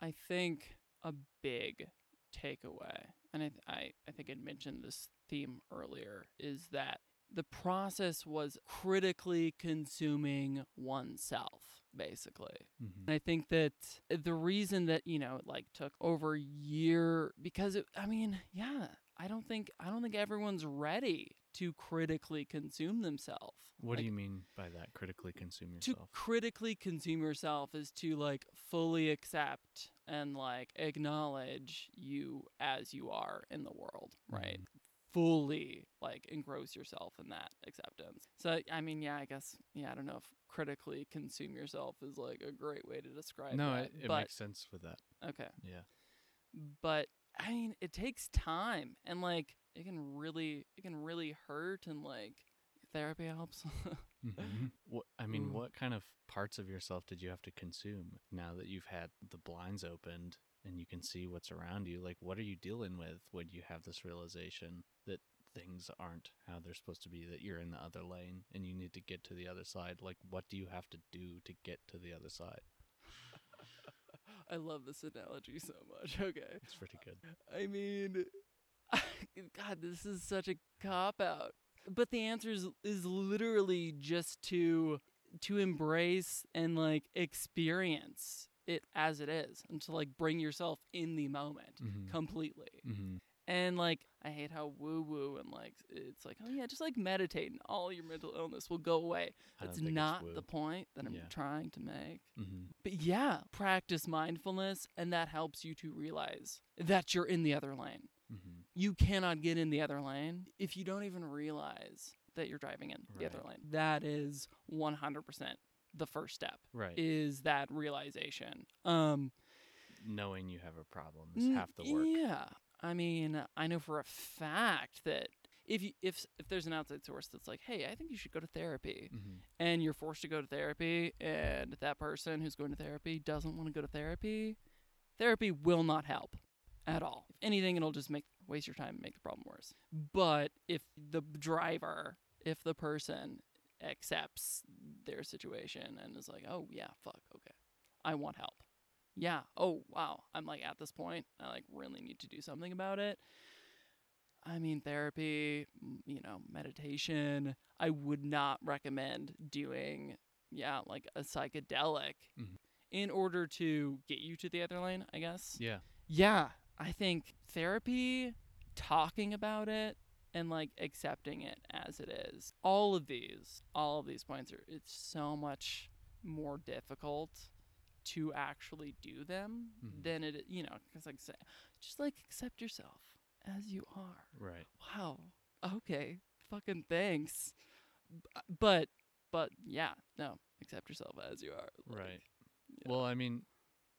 I think a big takeaway, and I, I I think I mentioned this theme earlier, is that the process was critically consuming oneself, basically. Mm-hmm. And I think that the reason that you know it like took over a year because it, I mean, yeah, I don't think I don't think everyone's ready to critically consume themselves. What do you mean by that? Critically consume yourself. to yourself. critically consume yourself is to like fully accept and like acknowledge you as you are in the world, right? Fully like engross yourself in that acceptance. So I mean, yeah, I guess yeah, I don't know if critically consume yourself is like a great way to describe no, that. it, it but makes sense for that. okay. Yeah. But I mean, it takes time and like it can really it can really hurt and like therapy helps. Mm-hmm. What I mean, Ooh. what kind of parts of yourself did you have to consume now that you've had the blinds opened and you can see what's around you? Like, what are you dealing with when you have this realization that things aren't how they're supposed to be? That you're in the other lane and you need to get to the other side. Like, what do you have to do to get to the other side? I love this analogy so much. Okay. It's pretty good. I mean, God, this is such a cop out. But the answer is, is literally just to to embrace and like experience it as it is, and to like bring yourself in the moment Mm-hmm. completely. mm-hmm. And like, I hate how woo woo and like it's like, oh yeah, just like meditate and all your mental illness will go away. That's not the point that I'm Yeah. trying to make. Mm-hmm. But yeah, practice mindfulness, and that helps you to realize that you're in the other lane. Mm-hmm. you cannot get in the other lane if you don't even realize that you're driving in the other lane. That is 100% the first step Right. is that realization. Um Knowing you have a problem is half the work. Yeah, I mean, I know for a fact that if you, if if there's an outside source that's like, hey, I think you should go to therapy, Mhm. and you're forced to go to therapy, and that person who's going to therapy doesn't want to go to therapy, therapy will not help at all. If anything, it'll just make waste your time and make the problem worse. But if the driver, if the person accepts their situation and is like, oh yeah, fuck, okay, I want help. Yeah. Oh wow, I'm like at this point, I like really need to do something about it. I mean, therapy, you know, meditation. I would not recommend doing, yeah, like a psychedelic Mhm. in order to get you to the other lane, I guess. Yeah. Yeah, I think therapy, talking about it, and like accepting it as it is. All of these, all of these points are, it's so much more difficult to actually do them Mhm. than it, you know, because like, say, just like accept yourself as you are Right. wow okay fucking thanks but but yeah no accept yourself as you are like, Right. yeah. Well, I mean,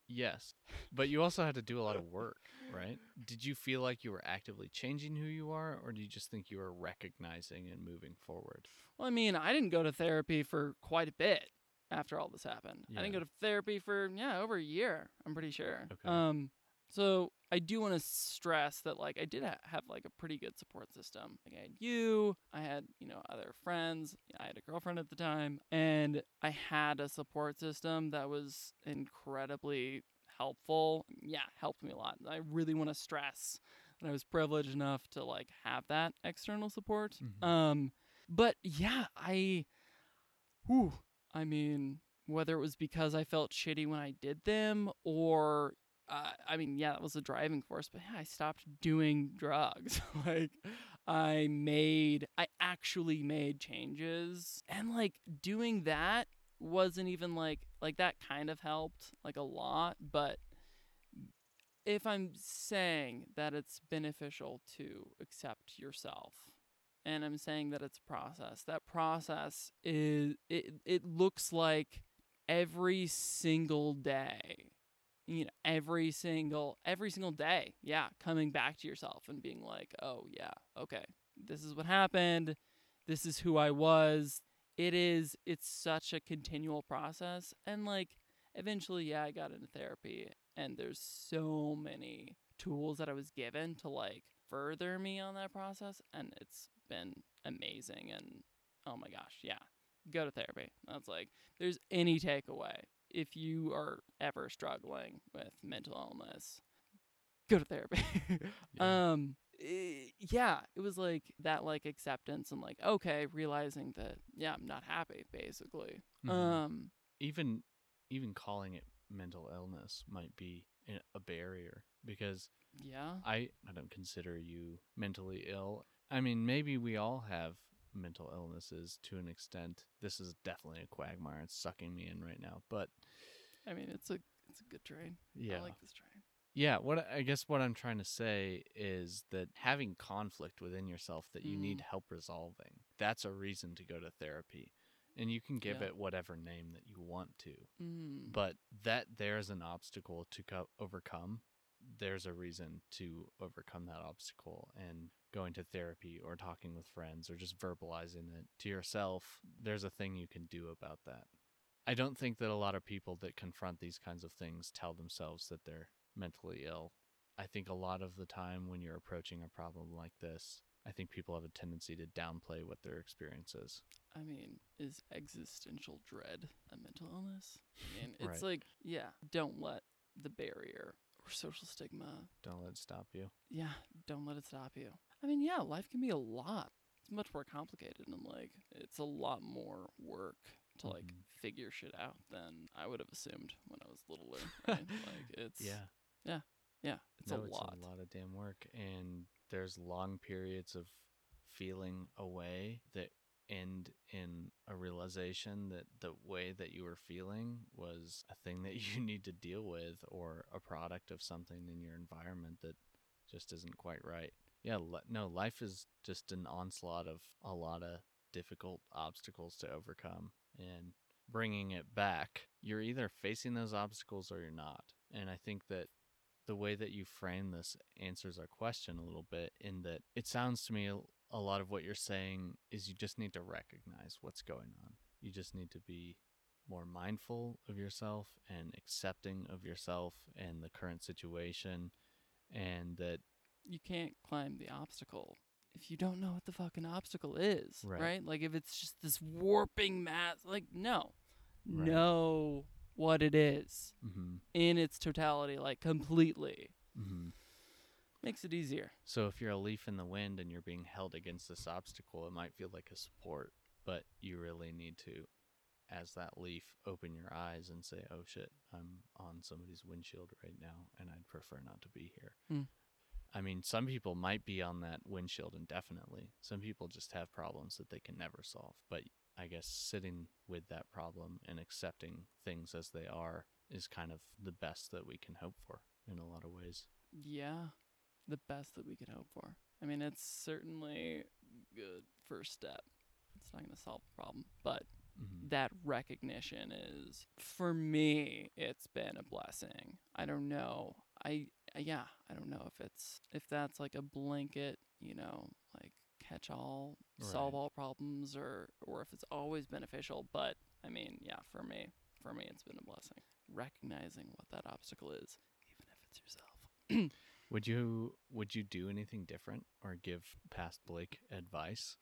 yes, but you also had to do a lot of work, right? Did you feel like you were actively changing who you are, or do you just think you were recognizing and moving forward? well i mean i didn't go to therapy for quite a bit after all this happened i didn't go to therapy for yeah over a year i'm pretty sure Okay. um so i do want to stress that like i did ha- have like a pretty good support system. Like i had you i had you know other friends i had a girlfriend at the time and i had a support system that was incredibly helpful. Yeah helped me a lot. I really want to stress that i was privileged enough to like have that external support. Mhm. um but yeah i whew, i mean whether it was because i felt shitty when i did them or uh, I mean, yeah, that was the driving force, but yeah, I stopped doing drugs. like, I made, I actually made changes. And like, doing that wasn't even like, like, that kind of helped, like, a lot. But if I'm saying that it's beneficial to accept yourself, and I'm saying that it's a process, that process is, it, it looks like every single day you know every single every single day yeah coming back to yourself and being like oh yeah okay this is what happened. This is who i was. It is it's such a continual process and like eventually yeah i got into therapy and there's so many tools that i was given to like further me on that process and it's been amazing and oh my gosh yeah go to therapy. That's like there's any takeaway if you are ever struggling with mental illness, go to therapy. Yeah. Um eh, yeah, it was like that like acceptance and like okay, realizing that yeah, I'm not happy basically. Mhm. Um even even calling it mental illness might be a- a barrier because yeah. I I don't consider you mentally ill. I mean, maybe we all have mental illnesses to an extent. This is definitely a quagmire. It's sucking me in right now. But I mean, it's a it's a good train. yeah. I like this train. yeah, what I guess what I'm trying to say is that having conflict within yourself that you need Mm. help resolving, that's a reason to go to therapy. And you can give Yeah. it whatever name that you want to. Mm. but that there's an obstacle to co- overcome there's a reason to overcome that obstacle and going to therapy or talking with friends or just verbalizing it to yourself there's a thing you can do about that i don't think that a lot of people that confront these kinds of things tell themselves that they're mentally ill i think a lot of the time when you're approaching a problem like this i think people have a tendency to downplay what their experience is I mean, is existential dread a mental illness? I mean, it's Right. like, yeah, don't let the barrier or social stigma don't let it stop you yeah, don't let it stop you. I mean, yeah, life can be a lot. It's much more complicated and like it's a lot more work to like Mhm. figure shit out than I would have assumed when I was littler. Right? like it's yeah yeah, yeah. it's no, a lot. It's a lot of damn work, and there's long periods of feeling away that end in a realization that the way that you were feeling was a thing that you need to deal with, or a product of something in your environment that just isn't quite right. yeah, no, life is just an onslaught of a lot of difficult obstacles to overcome and bringing it back. You're either facing those obstacles or you're not. And I think that the way that you frame this answers our question a little bit in that it sounds to me a, lot of what you're saying is you just need to recognize what's going on. You just need to be more mindful of yourself and accepting of yourself and the current situation and that You can't climb the obstacle if you don't know what the fucking obstacle is, Right. right? Like if it's just this warping mass, like no, Right. know what it is hmm in its totality, like completely. hmm Makes it easier. So if you're a leaf in the wind and you're being held against this obstacle, it might feel like a support, but you really need to, as that leaf, open your eyes and say, "Oh shit, I'm on somebody's windshield right now, and I'd prefer not to be here." Hmm. I mean, some people might be on that windshield indefinitely. Some people just have problems that they can never solve. But I guess sitting with that problem and accepting things as they are is kind of the best that we can hope for in a lot of ways. Yeah, the best that we could hope for. I mean, it's certainly good first step. It's not going to solve the problem, but hmm that recognition is for me it's been a blessing. I don't know. I yeah i don't know if it's if that's like a blanket you know like catch all solve all problems or or if it's always beneficial but i mean yeah for me for me it's been a blessing. Recognizing what that obstacle is even if it's yourself Would you would you do anything different or give past Blake advice?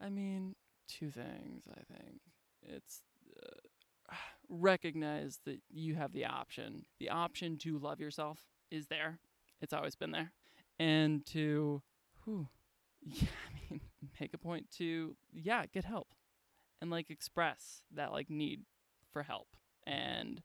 I mean, two things, I think. It's uh, recognize that you have the option. The option to love yourself is there. It's always been there. And to whew, yeah, I mean, make a point to yeah, get help. And like express that like need for help and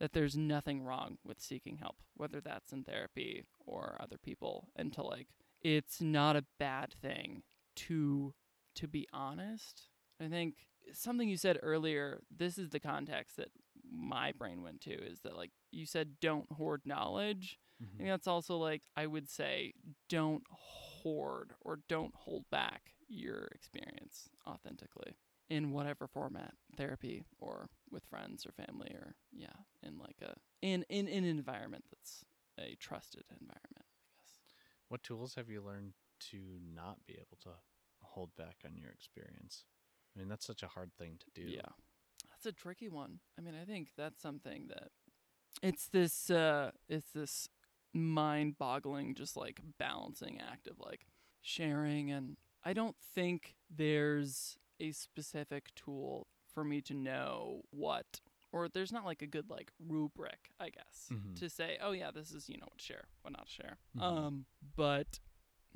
that there's nothing wrong with seeking help, whether that's in therapy or other people, and to like it's not a bad thing to to be honest. I think something you said earlier, this is the context that my brain went to is that like you said don't hoard knowledge. I think mm-hmm. that's also like I would say don't hoard or don't hold back your experience authentically in whatever format, therapy or with friends or family or yeah, in like a in in, in an environment that's a trusted environment, I guess. What tools have you learned to not be able to hold back on your experience? I mean, that's such a hard thing to do. Yeah. That's a tricky one. I mean, I think that's something that it's this uh it's this mind-boggling just like balancing act of like sharing and I don't think there's a specific tool for me to know what or there's not like a good like rubric, I guess, Mhm. to say, "Oh yeah, this is, you know, what to share, what not to share." Mhm. Um, but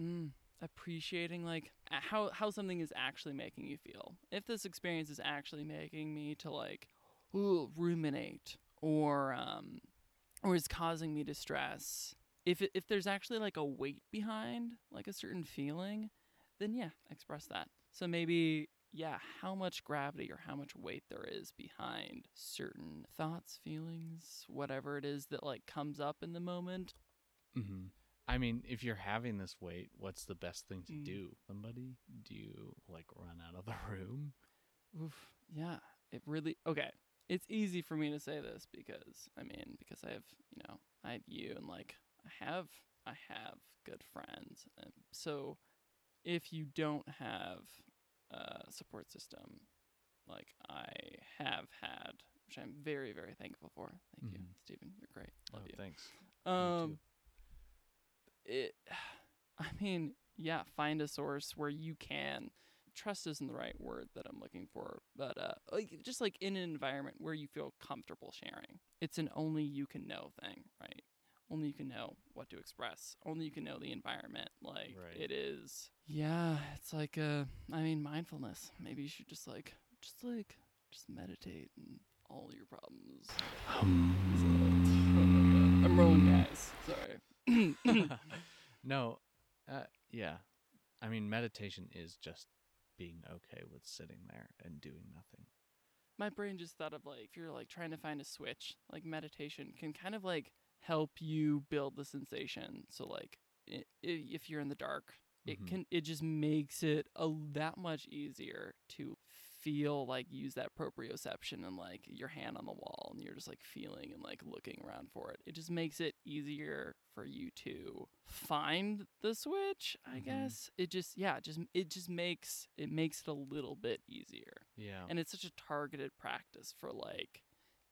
mm, appreciating like how how something is actually making you feel. If this experience is actually making me to like ooh, ruminate or um or is causing me distress. If it, if there's actually like a weight behind like a certain feeling, then yeah, express that. So maybe yeah, how much gravity or how much weight there is behind certain thoughts, feelings, whatever it is that like comes up in the moment. hmm I mean, if you're having this weight, what's the best thing to Mm. do? Somebody? Do you like run out of the room? Oof. Yeah. It really okay. It's easy for me to say this because I mean because I have you know I have you and like I have I have good friends. And so if you don't have a support system like I have had, which I'm very very thankful for. Thank you, Mhm. Stephen. You're great. Love oh, you. thanks. Um, it, I mean, yeah, find a source where you can. Trust isn't the right word that I'm looking for, but uh, like just like in an environment where you feel comfortable sharing. It's an only you can know thing, right? Only you can know what to express. Only you can know the environment. Like Right. it is. Yeah, it's like uh, I mean, mindfulness. Maybe you should just like, just like, just meditate and all your problems. I'm rolling guys. Sorry. no, uh, yeah. I mean, meditation is just being okay with sitting there and doing nothing. My brain just thought of like if you're like trying to find a switch, like meditation can kind of like help you build the sensation. So like i- i- if you're in the dark, it Mhm. can it just makes it a that much easier to feel like use that proprioception and like your hand on the wall and you're just like feeling and like looking around for it. It just makes it easier for you to find the switch, I Mhm. guess. It just yeah, just it just makes it makes it a little bit easier. Yeah. And it's such a targeted practice for like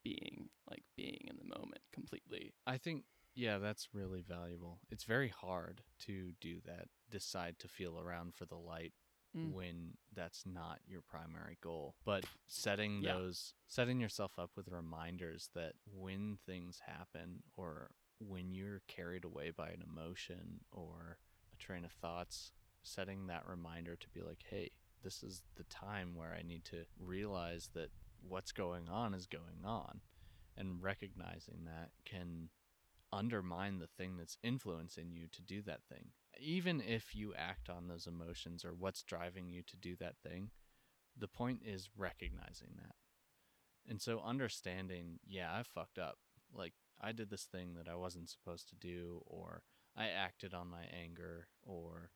being like being in the moment completely. I think yeah, that's really valuable. It's very hard to do that. Decide to feel around for the light Mm. when that's not your primary goal. But setting Yeah. those setting yourself up with reminders that when things happen or when you're carried away by an emotion or a train of thoughts, setting that reminder to be like, "Hey, this is the time where I need to realize that what's going on is going on." And recognizing that can undermine the thing that's influencing you to do that thing. Even if you act on those emotions or what's driving you to do that thing, the point is recognizing that. And so understanding, yeah, I fucked up. Like, I did this thing that I wasn't supposed to do, or I acted on my anger, or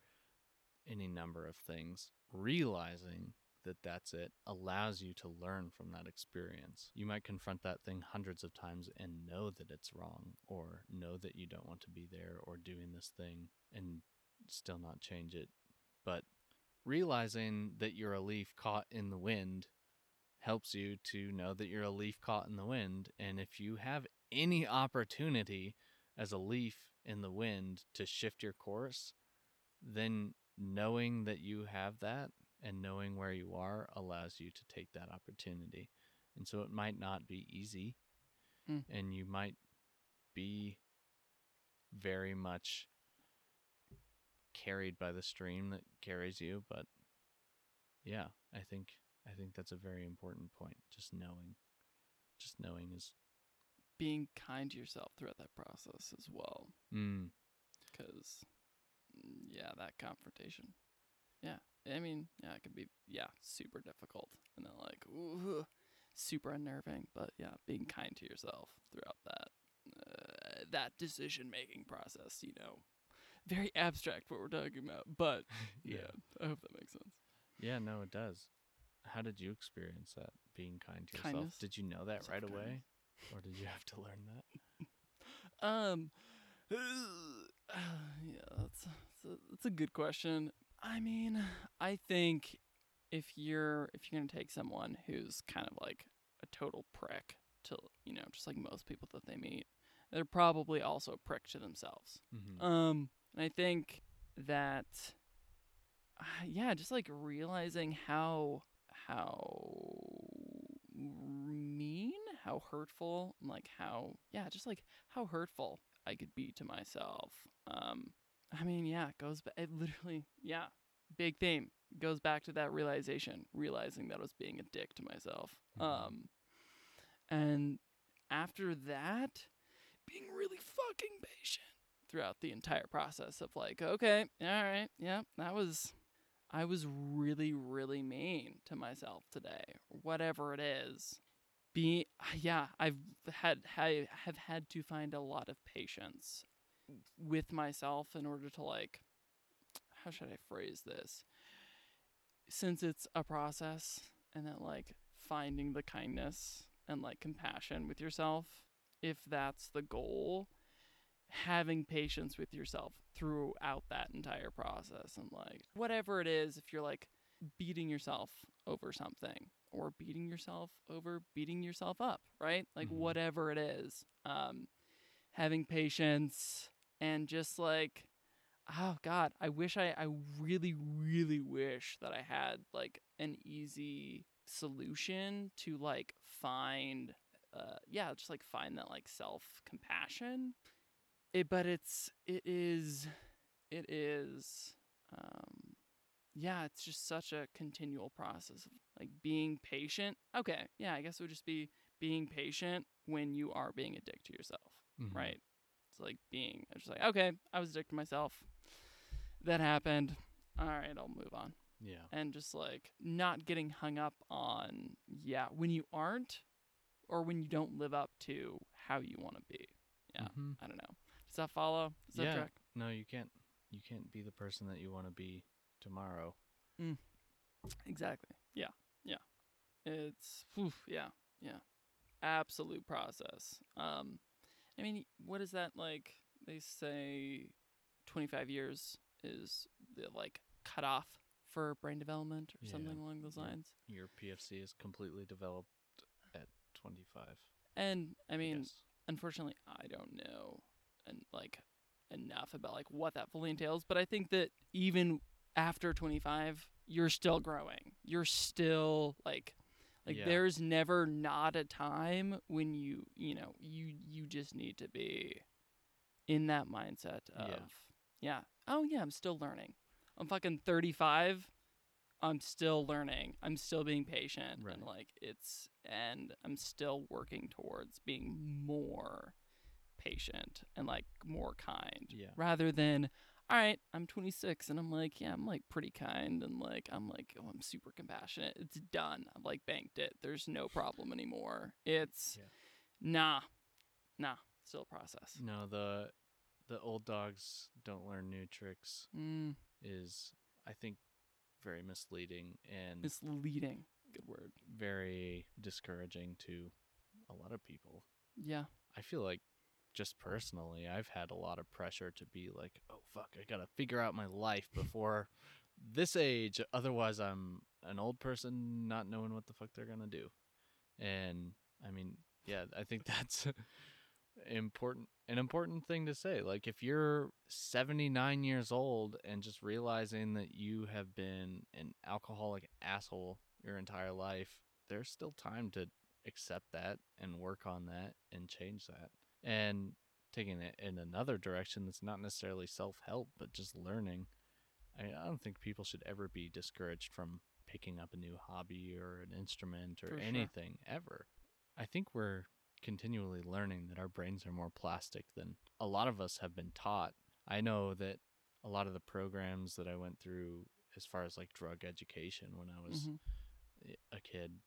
any number of things. Realizing that that's it allows you to learn from that experience. You might confront that thing hundreds of times and know that it's wrong, or know that you don't want to be there or doing this thing and still not change it. But realizing that you're a leaf caught in the wind helps you to know that you're a leaf caught in the wind. And if you have any opportunity as a leaf in the wind to shift your course, then knowing that you have that and knowing where you are allows you to take that opportunity. And so it might not be easy, Mm. and you might be very much carried by the stream that carries you, but yeah, I think I think that's a very important point. Just knowing, just knowing is Being kind to yourself throughout that process as well. mm, because yeah that confrontation i mean yeah it can be yeah super difficult and then like ooh, super unnerving but yeah being kind to yourself throughout that uh, that decision making process you know very abstract what we're talking about but yeah, i hope that makes sense Yeah, no, it does. How did you experience that? Being kind to yourself. Kindness. Did you know that right away, or did you have to learn that? Um, yeah, that's that's a, that's a good question. I mean, I think if you're if you're gonna take someone who's kind of like a total prick to you know just like most people that they meet, they're probably also a prick to themselves. Mm-hmm. Um, and I think that, uh, yeah, just like realizing how how mean, how hurtful, like how yeah, just like how hurtful I could be to myself. Um, I mean, yeah, it goes back. It literally, yeah, big theme goes back to that realization, realizing that I was being a dick to myself. Mhm. Um, and after that, being really fucking patient throughout the entire process of like, okay, all right, yeah, that was, I was really, really mean to myself today, whatever it is. Be yeah, I've had I have had to find a lot of patience with myself in order to like, how should I phrase this? Since it's a process, and that like finding the kindness and like compassion with yourself, if that's the goal, having patience with yourself throughout that entire process and like whatever it is if you're like beating yourself over something or beating yourself over beating yourself up right like Mhm. whatever it is um having patience and just like oh god i wish i i really really wish that i had like an easy solution to like find uh yeah just like find that like self compassion it but it's it is it is um yeah it's just such a continual process of like being patient. Okay yeah i guess it would just be being patient when you are being a dick to yourself Mhm. right like being it's just like okay i was a dick to myself that happened all right i'll move on Yeah. and just like not getting hung up on yeah when you aren't or when you don't live up to how you want to be yeah Mhm. i don't know does that follow does that Yeah. track No, you can't. you can't be the person that you want to be tomorrow. Mm. Exactly. Yeah. Yeah. It's oof, yeah. Yeah. Absolute process. Um I mean, what is that like they say 25 years is the like cutoff for brain development or Yeah. something along those lines. Your PFC is completely developed at 25. And I mean, guess. unfortunately, I don't know and like enough about like what that fully entails, but I think that even after 25, you're still growing. You're still like like Yeah. there's never not a time when you, you know, you you just need to be in that mindset of Yeah. yeah. Oh yeah, I'm still learning. I'm fucking 35. I'm still learning. I'm still being patient and like it's and I'm still working towards being more patient and like more kind Yeah. rather than all right, I'm 26 and I'm like, yeah, I'm like pretty kind and like I'm like, oh, I'm super compassionate. It's done. I've like banked it. There's no problem anymore. It's Yeah. nah. Nah, still a process. No, the the old dogs don't learn new tricks Mm, is I think very misleading and misleading. Good word. very discouraging to a lot of people. Yeah. I feel like just personally, I've had a lot of pressure to be like, oh fuck, I gotta figure out my life before this age. Otherwise, I'm an old person not knowing what the fuck they're gonna do. And I mean, yeah, I think that's important. An important thing to say. Like, if you're 79 years old and just realizing that you have been an alcoholic asshole your entire life, there's still time to accept that and work on that and change that. And taking it in another direction that's not necessarily self help, but just learning. I, mean, I don't think people should ever be discouraged from picking up a new hobby or an instrument or For sure. anything ever. I think we're continually learning that our brains are more plastic than a lot of us have been taught. I know that a lot of the programs that I went through as far as like drug education when I was Mhm. a kid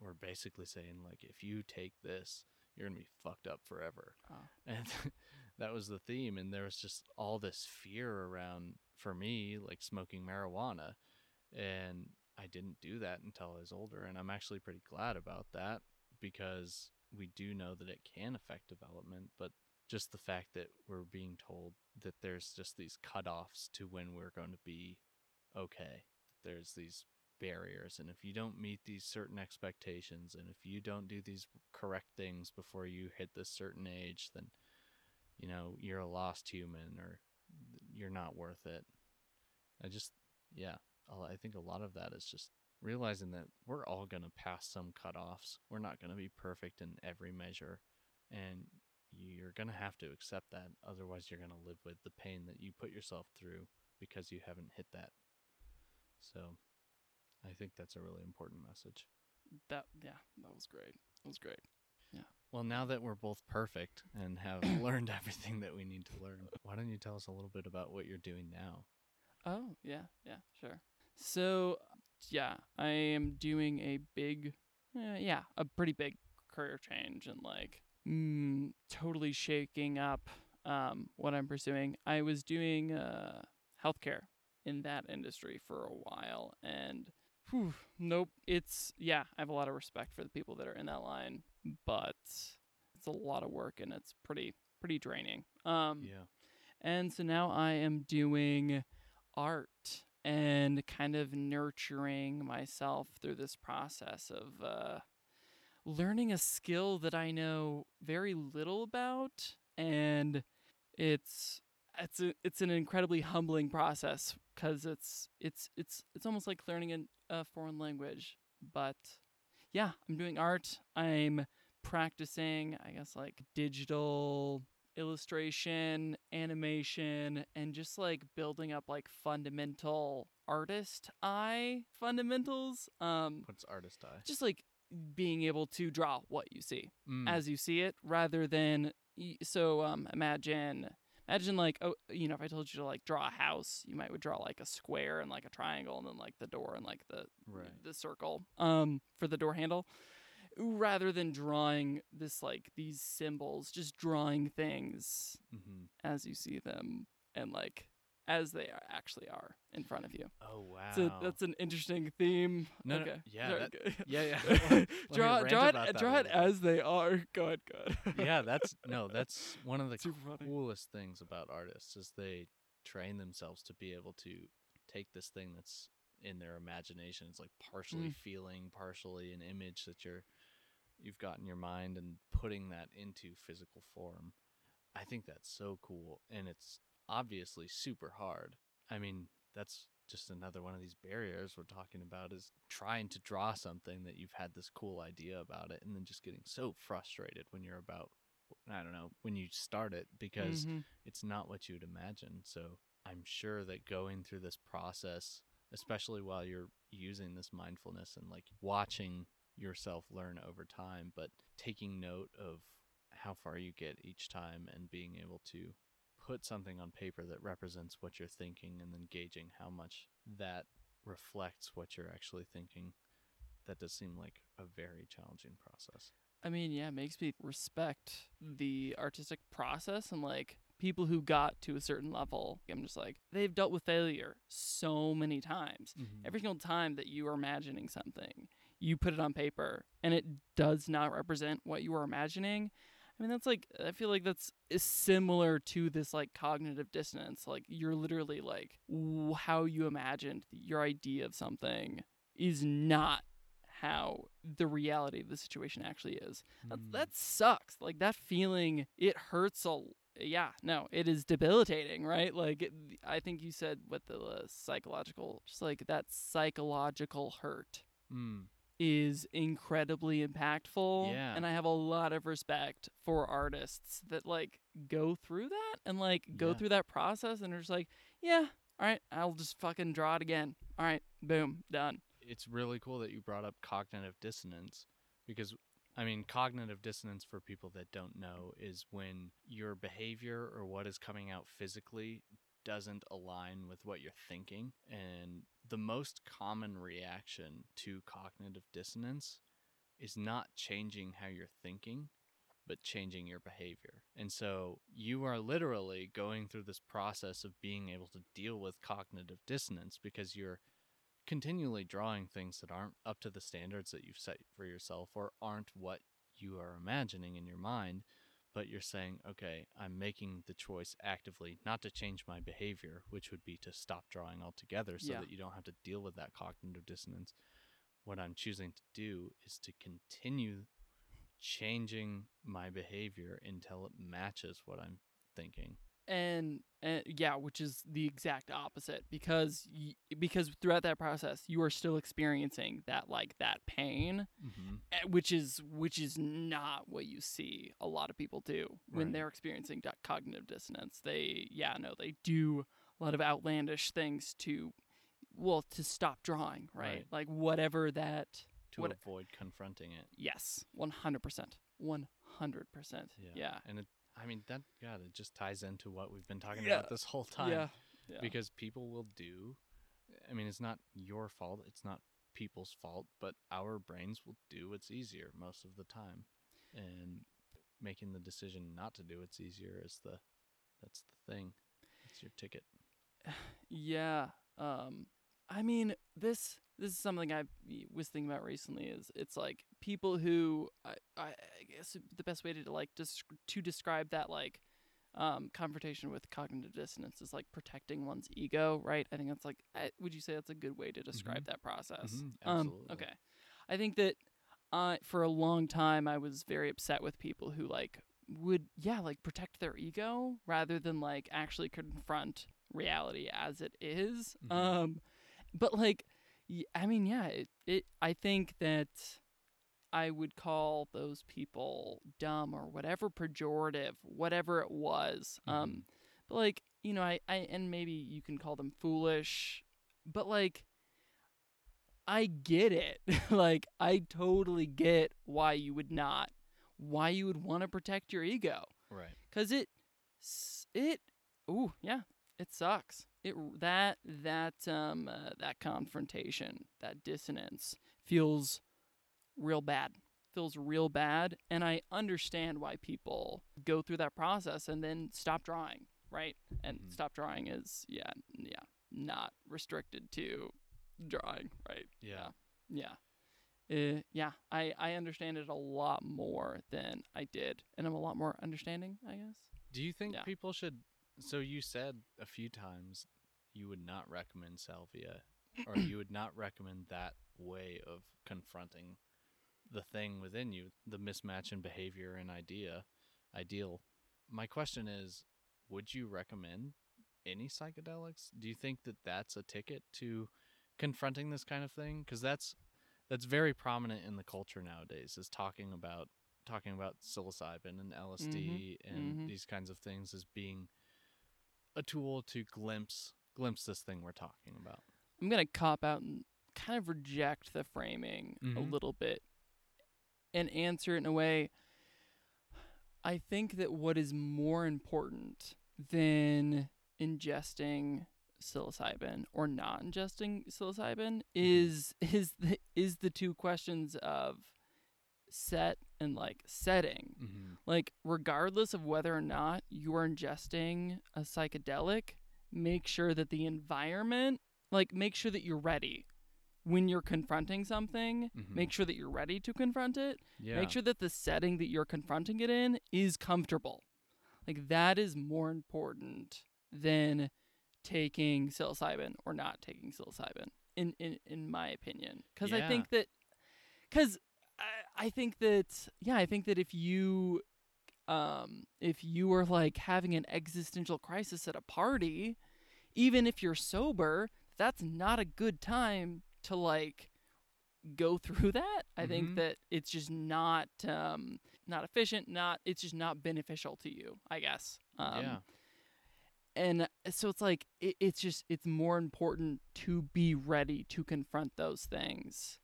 were basically saying like if you take this you're gonna be fucked up forever Oh. and that was the theme and there was just all this fear around for me like smoking marijuana and i didn't do that until i was older and i'm actually pretty glad about that because we do know that it can affect development but just the fact that we're being told that there's just these cutoffs to when we're going to be okay there's these barriers and if you don't meet these certain expectations and if you don't do these correct things before you hit this certain age then you know you're a lost human or you're not worth it. I just yeah i think a lot of that is just realizing that we're all going to pass some cutoffs. We're not going to be perfect in every measure and you're going to have to accept that otherwise you're going to live with the pain that you put yourself through because you haven't hit that. So I think that's a really important message. That yeah, that was great. That was great. Yeah. Well, now that we're both perfect and have learned everything that we need to learn, why don't you tell us a little bit about what you're doing now? Oh, yeah, yeah, sure. So, yeah, I am doing a big, uh, yeah, a pretty big career change and like mm, totally shaking up um, what I'm pursuing. I was doing uh, healthcare in that industry for a while and whew, nope, it's, yeah, I have a lot of respect for the people that are in that line, but it's a lot of work and it's pretty, pretty draining. Um, Yeah. and so now I am doing art and kind of nurturing myself through this process of uh, learning a skill that I know very little about. And it's it's a, it's an incredibly humbling process because it's it's it's it's almost like learning a foreign language. But yeah, I'm doing art. I'm practicing, I guess, like digital illustration, animation, and just like building up like fundamental artist eye fundamentals. Um, What's artist eye? just like being able to draw what you see Mm, as you see it rather than so um imagine imagine like oh you know if i told you to like draw a house you might would draw like a square and like a triangle and then like the door and like the right. the circle um for the door handle rather than drawing this like these symbols just drawing things hmm as you see them and like as they are, actually are in front of you. Oh wow. So that's an interesting theme. No, no, okay. yeah, that- yeah, yeah. Draw draw it about that a draw it as they are. Go ahead, go ahead. yeah, that's no, that's one of the Super funny. coolest things about artists is they train themselves to be able to take this thing that's in their imagination. It's like partially Mm. feeling, partially an image that you're you've got in your mind and putting that into physical form. I think that's so cool and it's obviously super hard. I mean, that's just another one of these barriers we're talking about is trying to draw something that you've had this cool idea about it and then just getting so frustrated when you're about I don't know, when you start it because Mhm. it's not what you'd imagine. So I'm sure that going through this process, especially while you're using this mindfulness and like watching yourself learn over time, but taking note of how far you get each time and being able to put something on paper that represents what you're thinking and then gauging how much that reflects what you're actually thinking. That does seem like a very challenging process. I mean, yeah, it makes me respect hmm. the artistic process and like people who got to a certain level. I'm just like, they've dealt with failure so many times. Mm-hmm. Every single time that you are imagining something, you put it on paper and it does not represent what you are imagining. I mean, that's like, I feel like that's is similar to this like cognitive dissonance. Like, you're literally like, w- how you imagined your idea of something is not how the reality of the situation actually is. That, Mm. that sucks. Like that feeling, it hurts a. Yeah, no, it is debilitating, right? Like it, I think you said with the uh, psychological, just like that psychological hurt Mm. Is incredibly impactful. Yeah. And I have a lot of respect for artists that like go through that and like go Yeah. through that process and are just like, yeah, all right, I'll just fucking draw it again. All right, boom, done. it's really cool that you brought up cognitive dissonance because I mean cognitive dissonance for people that don't know is when your behavior or what is coming out physically doesn't align with what you're thinking and the most common reaction to cognitive dissonance is not changing how you're thinking but changing your behavior. And so you are literally going through this process of being able to deal with cognitive dissonance because you're continually drawing things that aren't up to the standards that you've set for yourself or aren't what you are imagining in your mind but you're saying okay i'm making the choice actively not to change my behavior which would be to stop drawing altogether so Yeah. that you don't have to deal with that cognitive dissonance what i'm choosing to do is to continue changing my behavior until it matches what i'm thinking and, and yeah, which is the exact opposite because y- because throughout that process you are still experiencing that like that pain, mm-hmm. eh, which is which is not what you see a lot of people do when Right. they're experiencing that cognitive dissonance. They yeah no they do a lot of outlandish things to well to stop drawing right, Right. like whatever that to What- avoid confronting it yes one hundred percent one hundred percent yeah And it, I mean, that, God, it just ties into what we've been talking Yeah. about this whole time. yeah yeah Because people will do, I mean, it's not your fault, it's not people's fault, but our brains will do what's easier most of the time. And making the decision not to do what's easier is the, that's the thing. It's your ticket. Yeah. Um I mean this this is something I was thinking about recently is it's like people who I, I guess the best way to like to describe that like um confrontation with cognitive dissonance is like protecting one's ego, right? I think that's like I, would you say that's a good way to describe that process? Mhm, Um absolutely. okay. I think that uh for a long time I was very upset with people who like would yeah like protect their ego rather than like actually confront reality as it is. Mhm. um but like y- i mean yeah it, it i think that i would call those people dumb or whatever pejorative whatever it was um Mhm. but like you know i i and maybe you can call them foolish but like i get it like i totally get why you would not why you would want to protect your ego Right. because it it ooh yeah it sucks it that that um uh, that confrontation that dissonance feels real bad feels real bad and i understand why people go through that process and then stop drawing right? And Mhm. stop drawing is yeah, yeah, not restricted to drawing, right? Yeah. Yeah. Uh, yeah, I, I understand it a lot more than I did, and I'm a lot more understanding, I guess. Do you think Yeah. people should? So you said a few times you would not recommend salvia, or you would not recommend that way of confronting the thing within you, the mismatch in behavior and idea, ideal. My question is, would you recommend any psychedelics? Do you think that that's a ticket to confronting this kind of thing? Because that's that's very prominent in the culture nowadays. Is talking about talking about psilocybin and LSD and mhm. these kinds of things as being a tool to glimpse glimpse this thing we're talking about. I'm gonna cop out and kind of reject the framing a Mhm. little bit and answer it in a way. I think that what is more important than ingesting psilocybin or not ingesting psilocybin is is the, is the two questions of set and like setting Mm-hmm. like regardless of whether or not you're ingesting a psychedelic make sure that the environment like make sure that you're ready when you're confronting something Mhm. make sure that you're ready to confront it Yeah. make sure that the setting that you're confronting it in is comfortable like that is more important than taking psilocybin or not taking psilocybin in in, in my opinion because i think that because I, think that yeah i think that if you um if you are like having an existential crisis at a party even if you're sober that's not a good time to like go through that i Mhm. think that it's just not um not efficient not it's just not beneficial to you i guess um yeah. and so it's like it, it's just it's more important to be ready to confront those things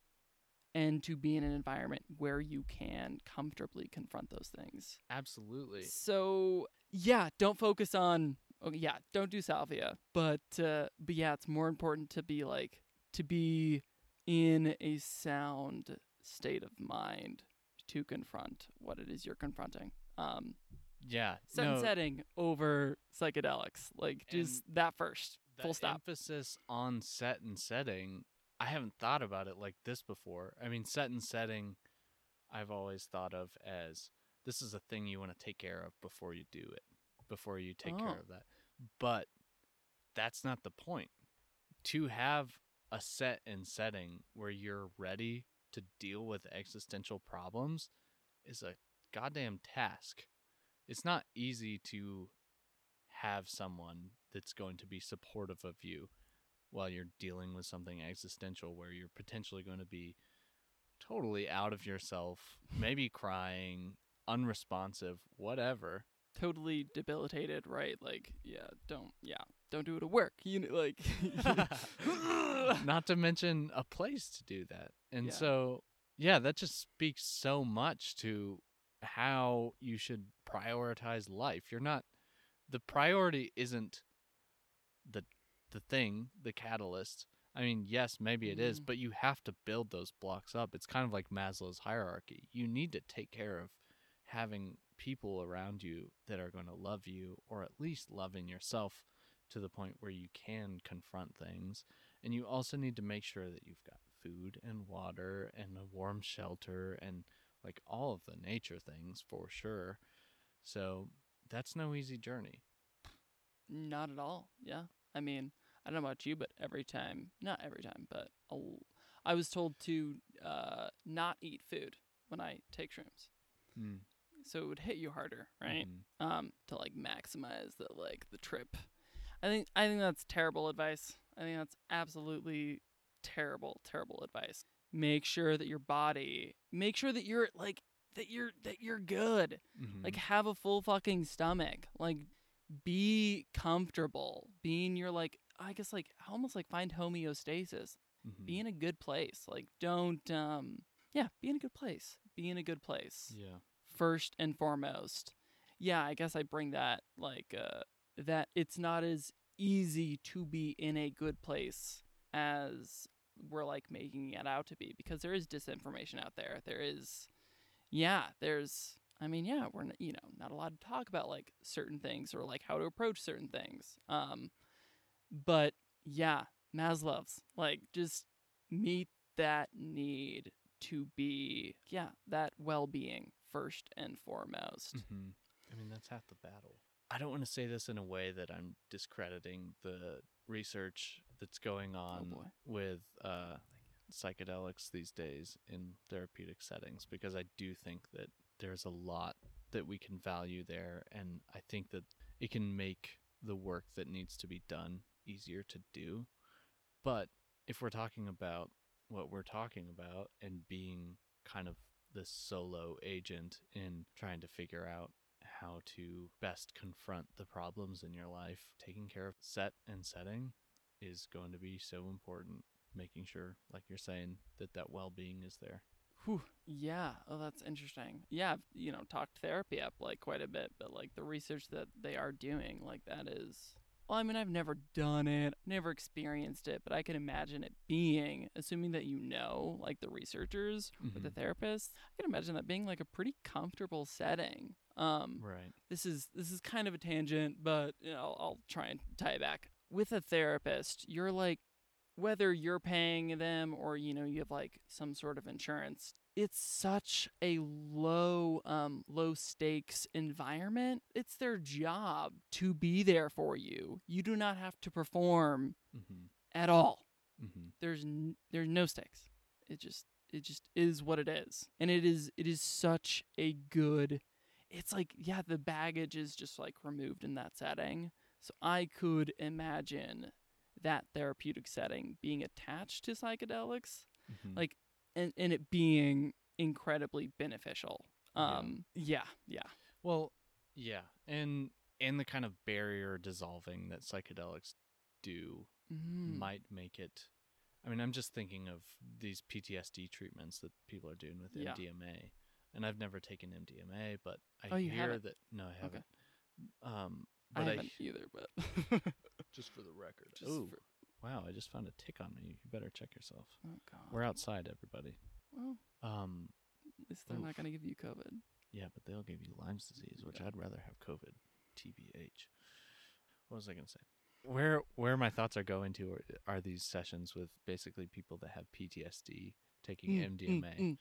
and to be in an environment where you can comfortably confront those things Absolutely. so yeah don't focus on okay, yeah don't do salvia but uh but yeah it's more important to be like to be in a sound state of mind to confront what it is you're confronting um Yeah. set and no, setting over psychedelics. Like just that first. Full stop. emphasis on set and setting i haven't thought about it like this before. I mean set and setting i've always thought of as this is a thing you want to take care of before you do it before you take Oh. care of that. But that's not the point. To have a set and setting where you're ready to deal with existential problems is a goddamn task. It's not easy to have someone that's going to be supportive of you while you're dealing with something existential where you're potentially going to be totally out of yourself, maybe crying, unresponsive, whatever. Totally debilitated, right? Like, yeah, don't yeah. Don't do it at work. You know, like Not to mention a place to do that. And Yeah. so, yeah, that just speaks so much to how you should prioritize life. You're not the priority isn't the the thing, the catalyst. I mean, yes, maybe it is, Mhm. but you have to build those blocks up. It's kind of like Maslow's hierarchy. You need to take care of having people around you that are going to love you or at least loving yourself to the point where you can confront things. And you also need to make sure that you've got food and water and a warm shelter and like all of the nature things for sure. So that's no easy journey. Not at all. Yeah. I mean, I don't know about you, but every time, not every time, but I was told to uh, not eat food when I take shrooms. Mm. So it would hit you harder, right? Mhm. um, to like maximize the like the trip. I think I think that's terrible advice. I think that's absolutely terrible, terrible advice. Make sure that your body, make sure that you're like that you're that you're good. Mhm. Like have a full fucking stomach. Like be comfortable. Be in your like I guess like almost like find homeostasis. Mhm. Be in a good place. Like don't um yeah, be in a good place. Be in a good place yeah. first and foremost. Yeah, I guess I bring that like uh that it's not as easy to be in a good place as we're like making it out to be because there is disinformation out there. There is yeah, there's I mean, yeah, we're you know not allowed to talk about like certain things or like how to approach certain things. Um, but yeah, Maslow's like just meet that need to be yeah that well-being first and foremost. Mm-hmm. I mean, that's half the battle. I don't want to say this in a way that I'm discrediting the research that's going on boy. with uh, psychedelics these days in therapeutic settings because I do think that there's a lot that we can value there, and I think that it can make the work that needs to be done easier to do. But if we're talking about what we're talking about and being kind of the solo agent in trying to figure out how to best confront the problems in your life, taking care of set and setting is going to be so important. Making sure, like you're saying, that that well being is there. Whew. Yeah. Oh, that's interesting. Yeah, I've you know talked therapy up like quite a bit, but like the research that they are doing, like that is. Well, I mean, I've never done it, never experienced it, but I can imagine it being, assuming that you know, like the researchers or the Mhm. therapists, I can imagine that being like a pretty comfortable setting. Um, Right. this is this is kind of a tangent, but you know, I'll, I'll try and tie it back. With a therapist, you're like whether you're paying them or you know you have like some sort of insurance. It's such a low um low stakes environment. It's their job to be there for you. You do not have to perform Mm-hmm. at all Mm-hmm. there's n- there's no stakes. It just it just is what it is, and it is it is such a good. It's like yeah, the baggage is just like removed in that setting. So I could imagine that therapeutic setting being attached to psychedelics, Mm-hmm. like and and it being incredibly beneficial. Yeah. Um, yeah, yeah, Well, yeah, and and the kind of barrier dissolving that psychedelics do Mhm. might make it. I mean, I'm just thinking of these PTSD treatments that people are doing with Yeah. MDMA, and I've never taken MDMA, but I Oh, you hear haven't? that no, I haven't. Um, but I, haven't either, but just for the record. just oh, for- wow! I just found a tick on me. You better check yourself. oh god. We're outside, everybody. Well, Um, at least they're not gonna give you COVID. Yeah, but they'll give you Lyme's disease, which Okay. I'd rather have COVID. TBH. What was I going to say? Where where my thoughts are going to are, are these sessions with basically people that have PTSD taking Mm, mm, MDMA. mm.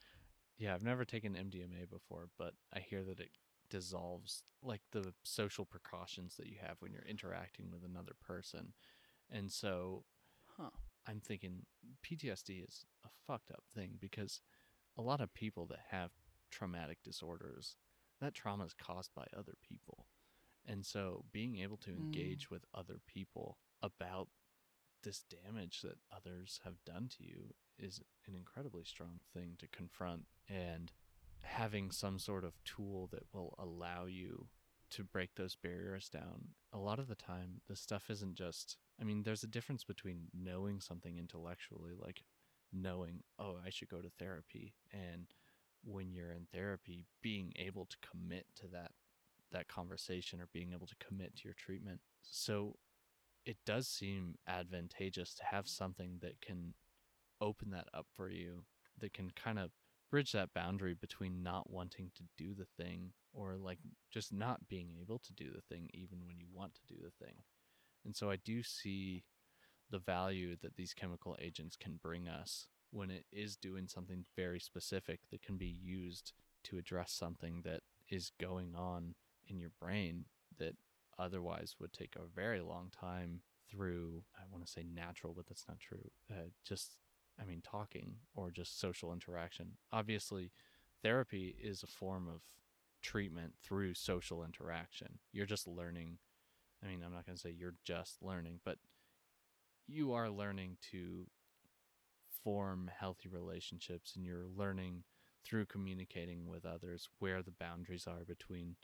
Yeah, I've never taken MDMA before, but I hear that it dissolves like the social precautions that you have when you're interacting with another person. And so Huh. I'm thinking PTSD is a fucked up thing because a lot of people that have traumatic disorders, that trauma is caused by other people. And so being able to Mm. engage with other people about this damage that others have done to you is an incredibly strong thing to confront and having some sort of tool that will allow you to break those barriers down. A lot of the time, the stuff isn't just, I mean, there's a difference between knowing something intellectually, like knowing, oh, I should go to therapy, and when you're in therapy, being able to commit to that that conversation or being able to commit to your treatment. So it does seem advantageous to have something that can open that up for you, that can kind of bridge that boundary between not wanting to do the thing or like just not being able to do the thing even when you want to do the thing. And so I do see the value that these chemical agents can bring us when it is doing something very specific that can be used to address something that is going on in your brain that otherwise would take a very long time through I want to say natural but that's not true uh, just I mean talking or just social interaction obviously therapy is a form of treatment through social interaction you're just learning I mean I'm not going to say you're just learning but you are learning to form healthy relationships and you're learning through communicating with others where the boundaries are between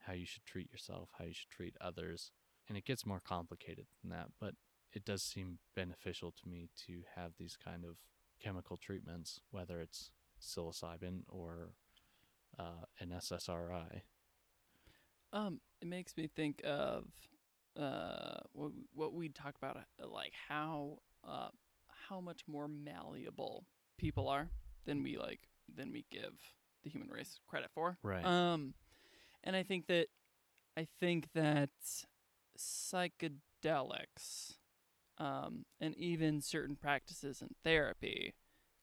how you should treat yourself, how you should treat others. And it gets more complicated than that, but it does seem beneficial to me to have these kind of chemical treatments, whether it's psilocybin or uh, an SSRI. Um, it makes me think of uh what we- what we talk about, uh, like how uh how much more malleable people are than we like than we give the human race credit for. Right. Um, and I think that I think that psychedelics, um, and even certain practices in therapy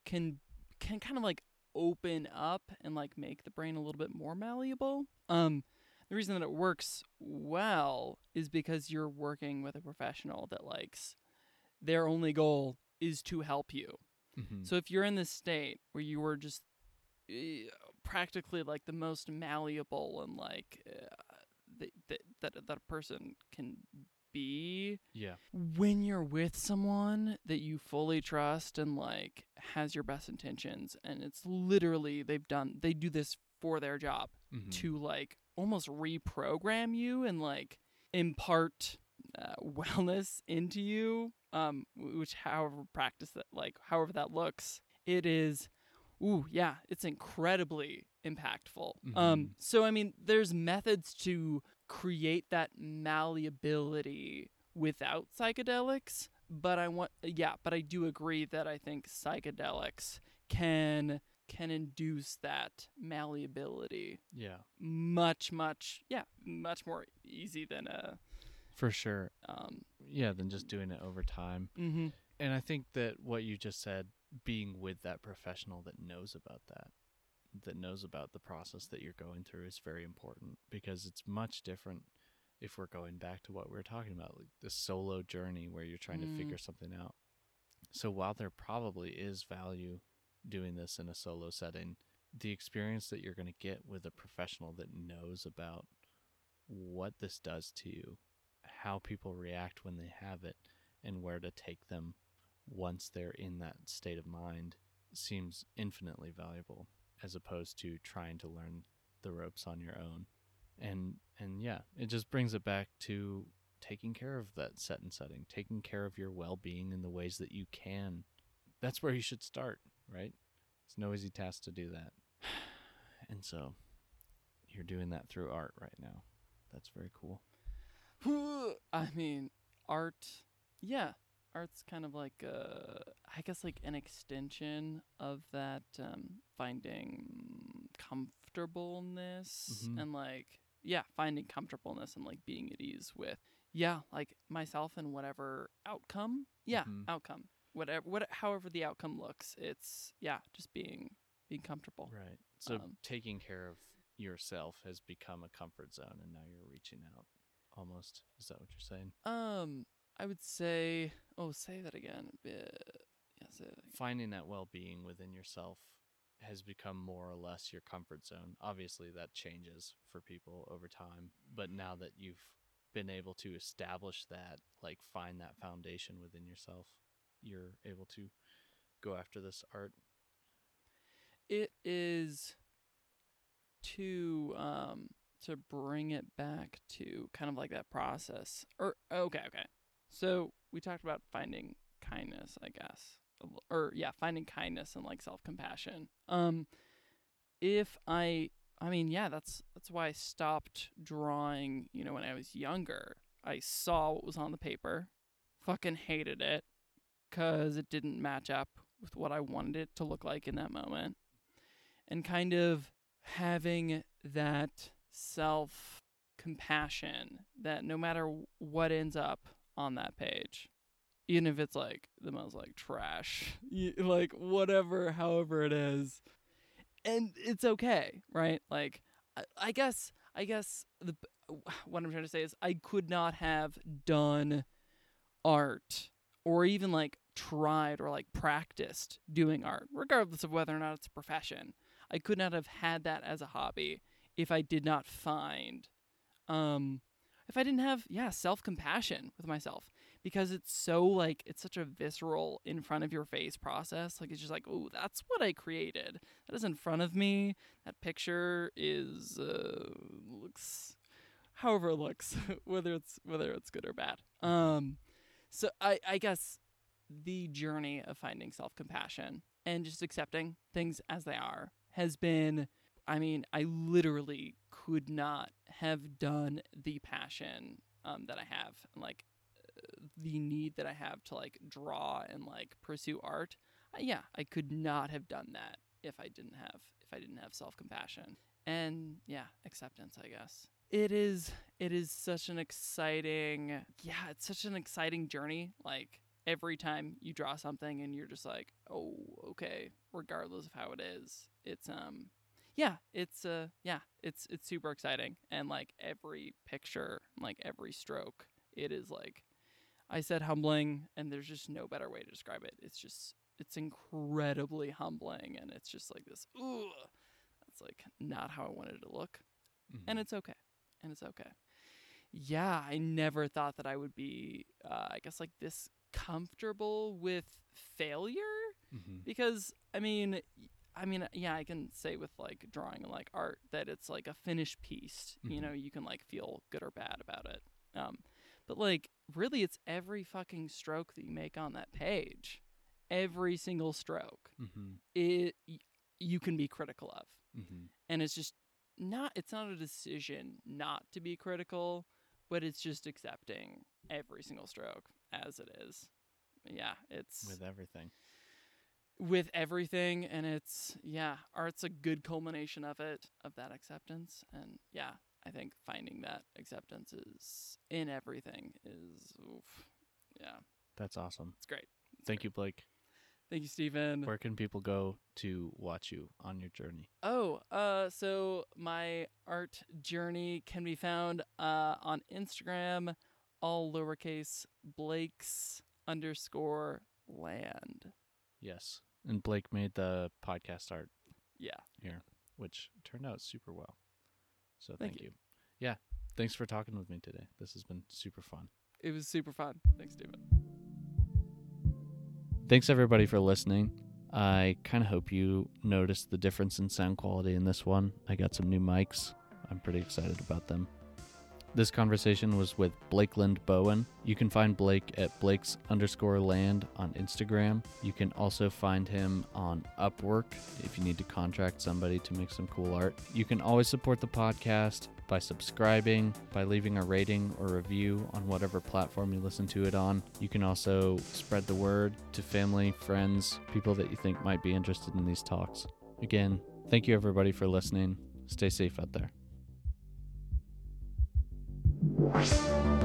can can kind of like open up and like make the brain a little bit more malleable. Um, the reason that it works well is because you're working with a professional that likes their only goal is to help you. Mhm. So if you're in this state where you were just eh, practically like the most malleable and like uh, that that that that a person can be yeah. when you're with someone that you fully trust and like has your best intentions and it's literally they've done they do this for their job Mhm. to like almost reprogram you and like impart uh, wellness into you um which however practice that like however that looks it is ooh yeah it's incredibly impactful um Mhm. so i mean there's methods to create that malleability without psychedelics but i want yeah but i do agree that i think psychedelics can can induce that malleability Yeah. much much yeah much more easy than a For sure. um Yeah, than just doing it over time. mm-hmm. And I think that what you just said, being with that professional that knows about that, that knows about the process that you're going through is very important because it's much different if we're going back to what we were talking about, like the solo journey where you're trying Mm. to figure something out. So while there probably is value doing this in a solo setting, the experience that you're going to get with a professional that knows about what this does to you, how people react when they have it, and where to take them once they're in that state of mind seems infinitely valuable as opposed to trying to learn the ropes on your own. And and yeah, it just brings it back to taking care of that set and setting, taking care of your well-being in the ways that you can. That's where you should start, right? It's no easy task to do that. And so you're doing that through art right now. That's very cool. I mean, art. Yeah, art's kind of like uh, I guess like an extension of that um, finding comfortableness Mhm. and like yeah, finding comfortableness and like being at ease with yeah, like myself and whatever outcome. Yeah, Mhm. outcome. Whatever, what, however the outcome looks, it's yeah, just being being comfortable. Right. So Um, taking care of yourself has become a comfort zone and now you're reaching out almost. Is that what you're saying? Um, I would say. Oh, say that again. Yeah, say that again. Finding that well-being within yourself has become more or less your comfort zone. Obviously that changes for people over time, but now that you've been able to establish that, like find that foundation within yourself, you're able to go after this art. It is to um to bring it back to kind of like that process. Or okay, okay. So we talked about finding kindness, I guess. Or yeah, finding kindness and like self-compassion. Um if I I mean, yeah, that's that's why I stopped drawing, you know, when I was younger. I saw what was on the paper, fucking hated it cuz it didn't match up with what I wanted it to look like in that moment. And kind of having that self compassion that no matter what ends up on that page, even if it's like the most like trash, like whatever, however it is, and it's okay, right? Like, I, I guess, I guess the what I'm trying to say is I could not have done art or even like tried or like practiced doing art, regardless of whether or not it's a profession. I could not have had that as a hobby if I did not find, um, if I didn't have, yeah, self compassion with myself because it's so like, it's such a visceral, in front of your face process. Like, it's just like, oh, that's what I created. That is in front of me. That picture is, uh, looks, however it looks, whether it's, whether it's good or bad. Um, so I, I guess the journey of finding self compassion and just accepting things as they are has been I mean, I literally could not have done the passion um, that I have and like uh, the need that I have to like draw and like pursue art. Yeah, I could not have done that if I didn't have if I didn't have self compassion and yeah, acceptance, I guess. It is it is such an exciting yeah, it's such an exciting journey. Like every time you draw something and you're just like, oh, okay, regardless of how it is, it's um yeah, it's uh yeah, it's it's super exciting and like every picture, like every stroke, it is like I said humbling and there's just no better way to describe it. It's just it's incredibly humbling and it's just like this ooh that's like not how I wanted it to look. And Mhm. it's okay. And it's okay. Yeah, I never thought that I would be uh, I guess like this comfortable with failure Mhm. because I mean I mean yeah I can say with like drawing and like art that it's like a finished piece you Mhm. know you can like feel good or bad about it um but like really it's every fucking stroke that you make on that page every single stroke Mhm. it you can be critical of Mhm. and it's just not it's not a decision not to be critical but it's just accepting every single stroke as it is yeah it's With everything. With everything and it's yeah art's a good culmination of it of that acceptance and yeah i think finding that acceptance is in everything is oof, yeah That's awesome. it's great Thank you, Blake. thank you stephen Where can people go to watch you on your journey? oh uh so my art journey can be found uh on instagram all lowercase blake's underscore land Yes. And Blake made the podcast art yeah here, which turned out super well. So Thank thank, you. you. Yeah. Thanks for talking with me today. This has been super fun. it was super fun thanks David. Thanks everybody for listening. I kind of hope you noticed the difference in sound quality in this one. I got some new mics. I'm pretty excited about them. This conversation was with Blakeland Bowen. You can find Blake at Blake's underscore land on Instagram. You can also find him on Upwork if you need to contract somebody to make some cool art. You can always support the podcast by subscribing, by leaving a rating or review on whatever platform you listen to it on. You can also spread the word to family, friends, people that you think might be interested in these talks. Again, thank you everybody for listening. Stay safe out there. Thank you.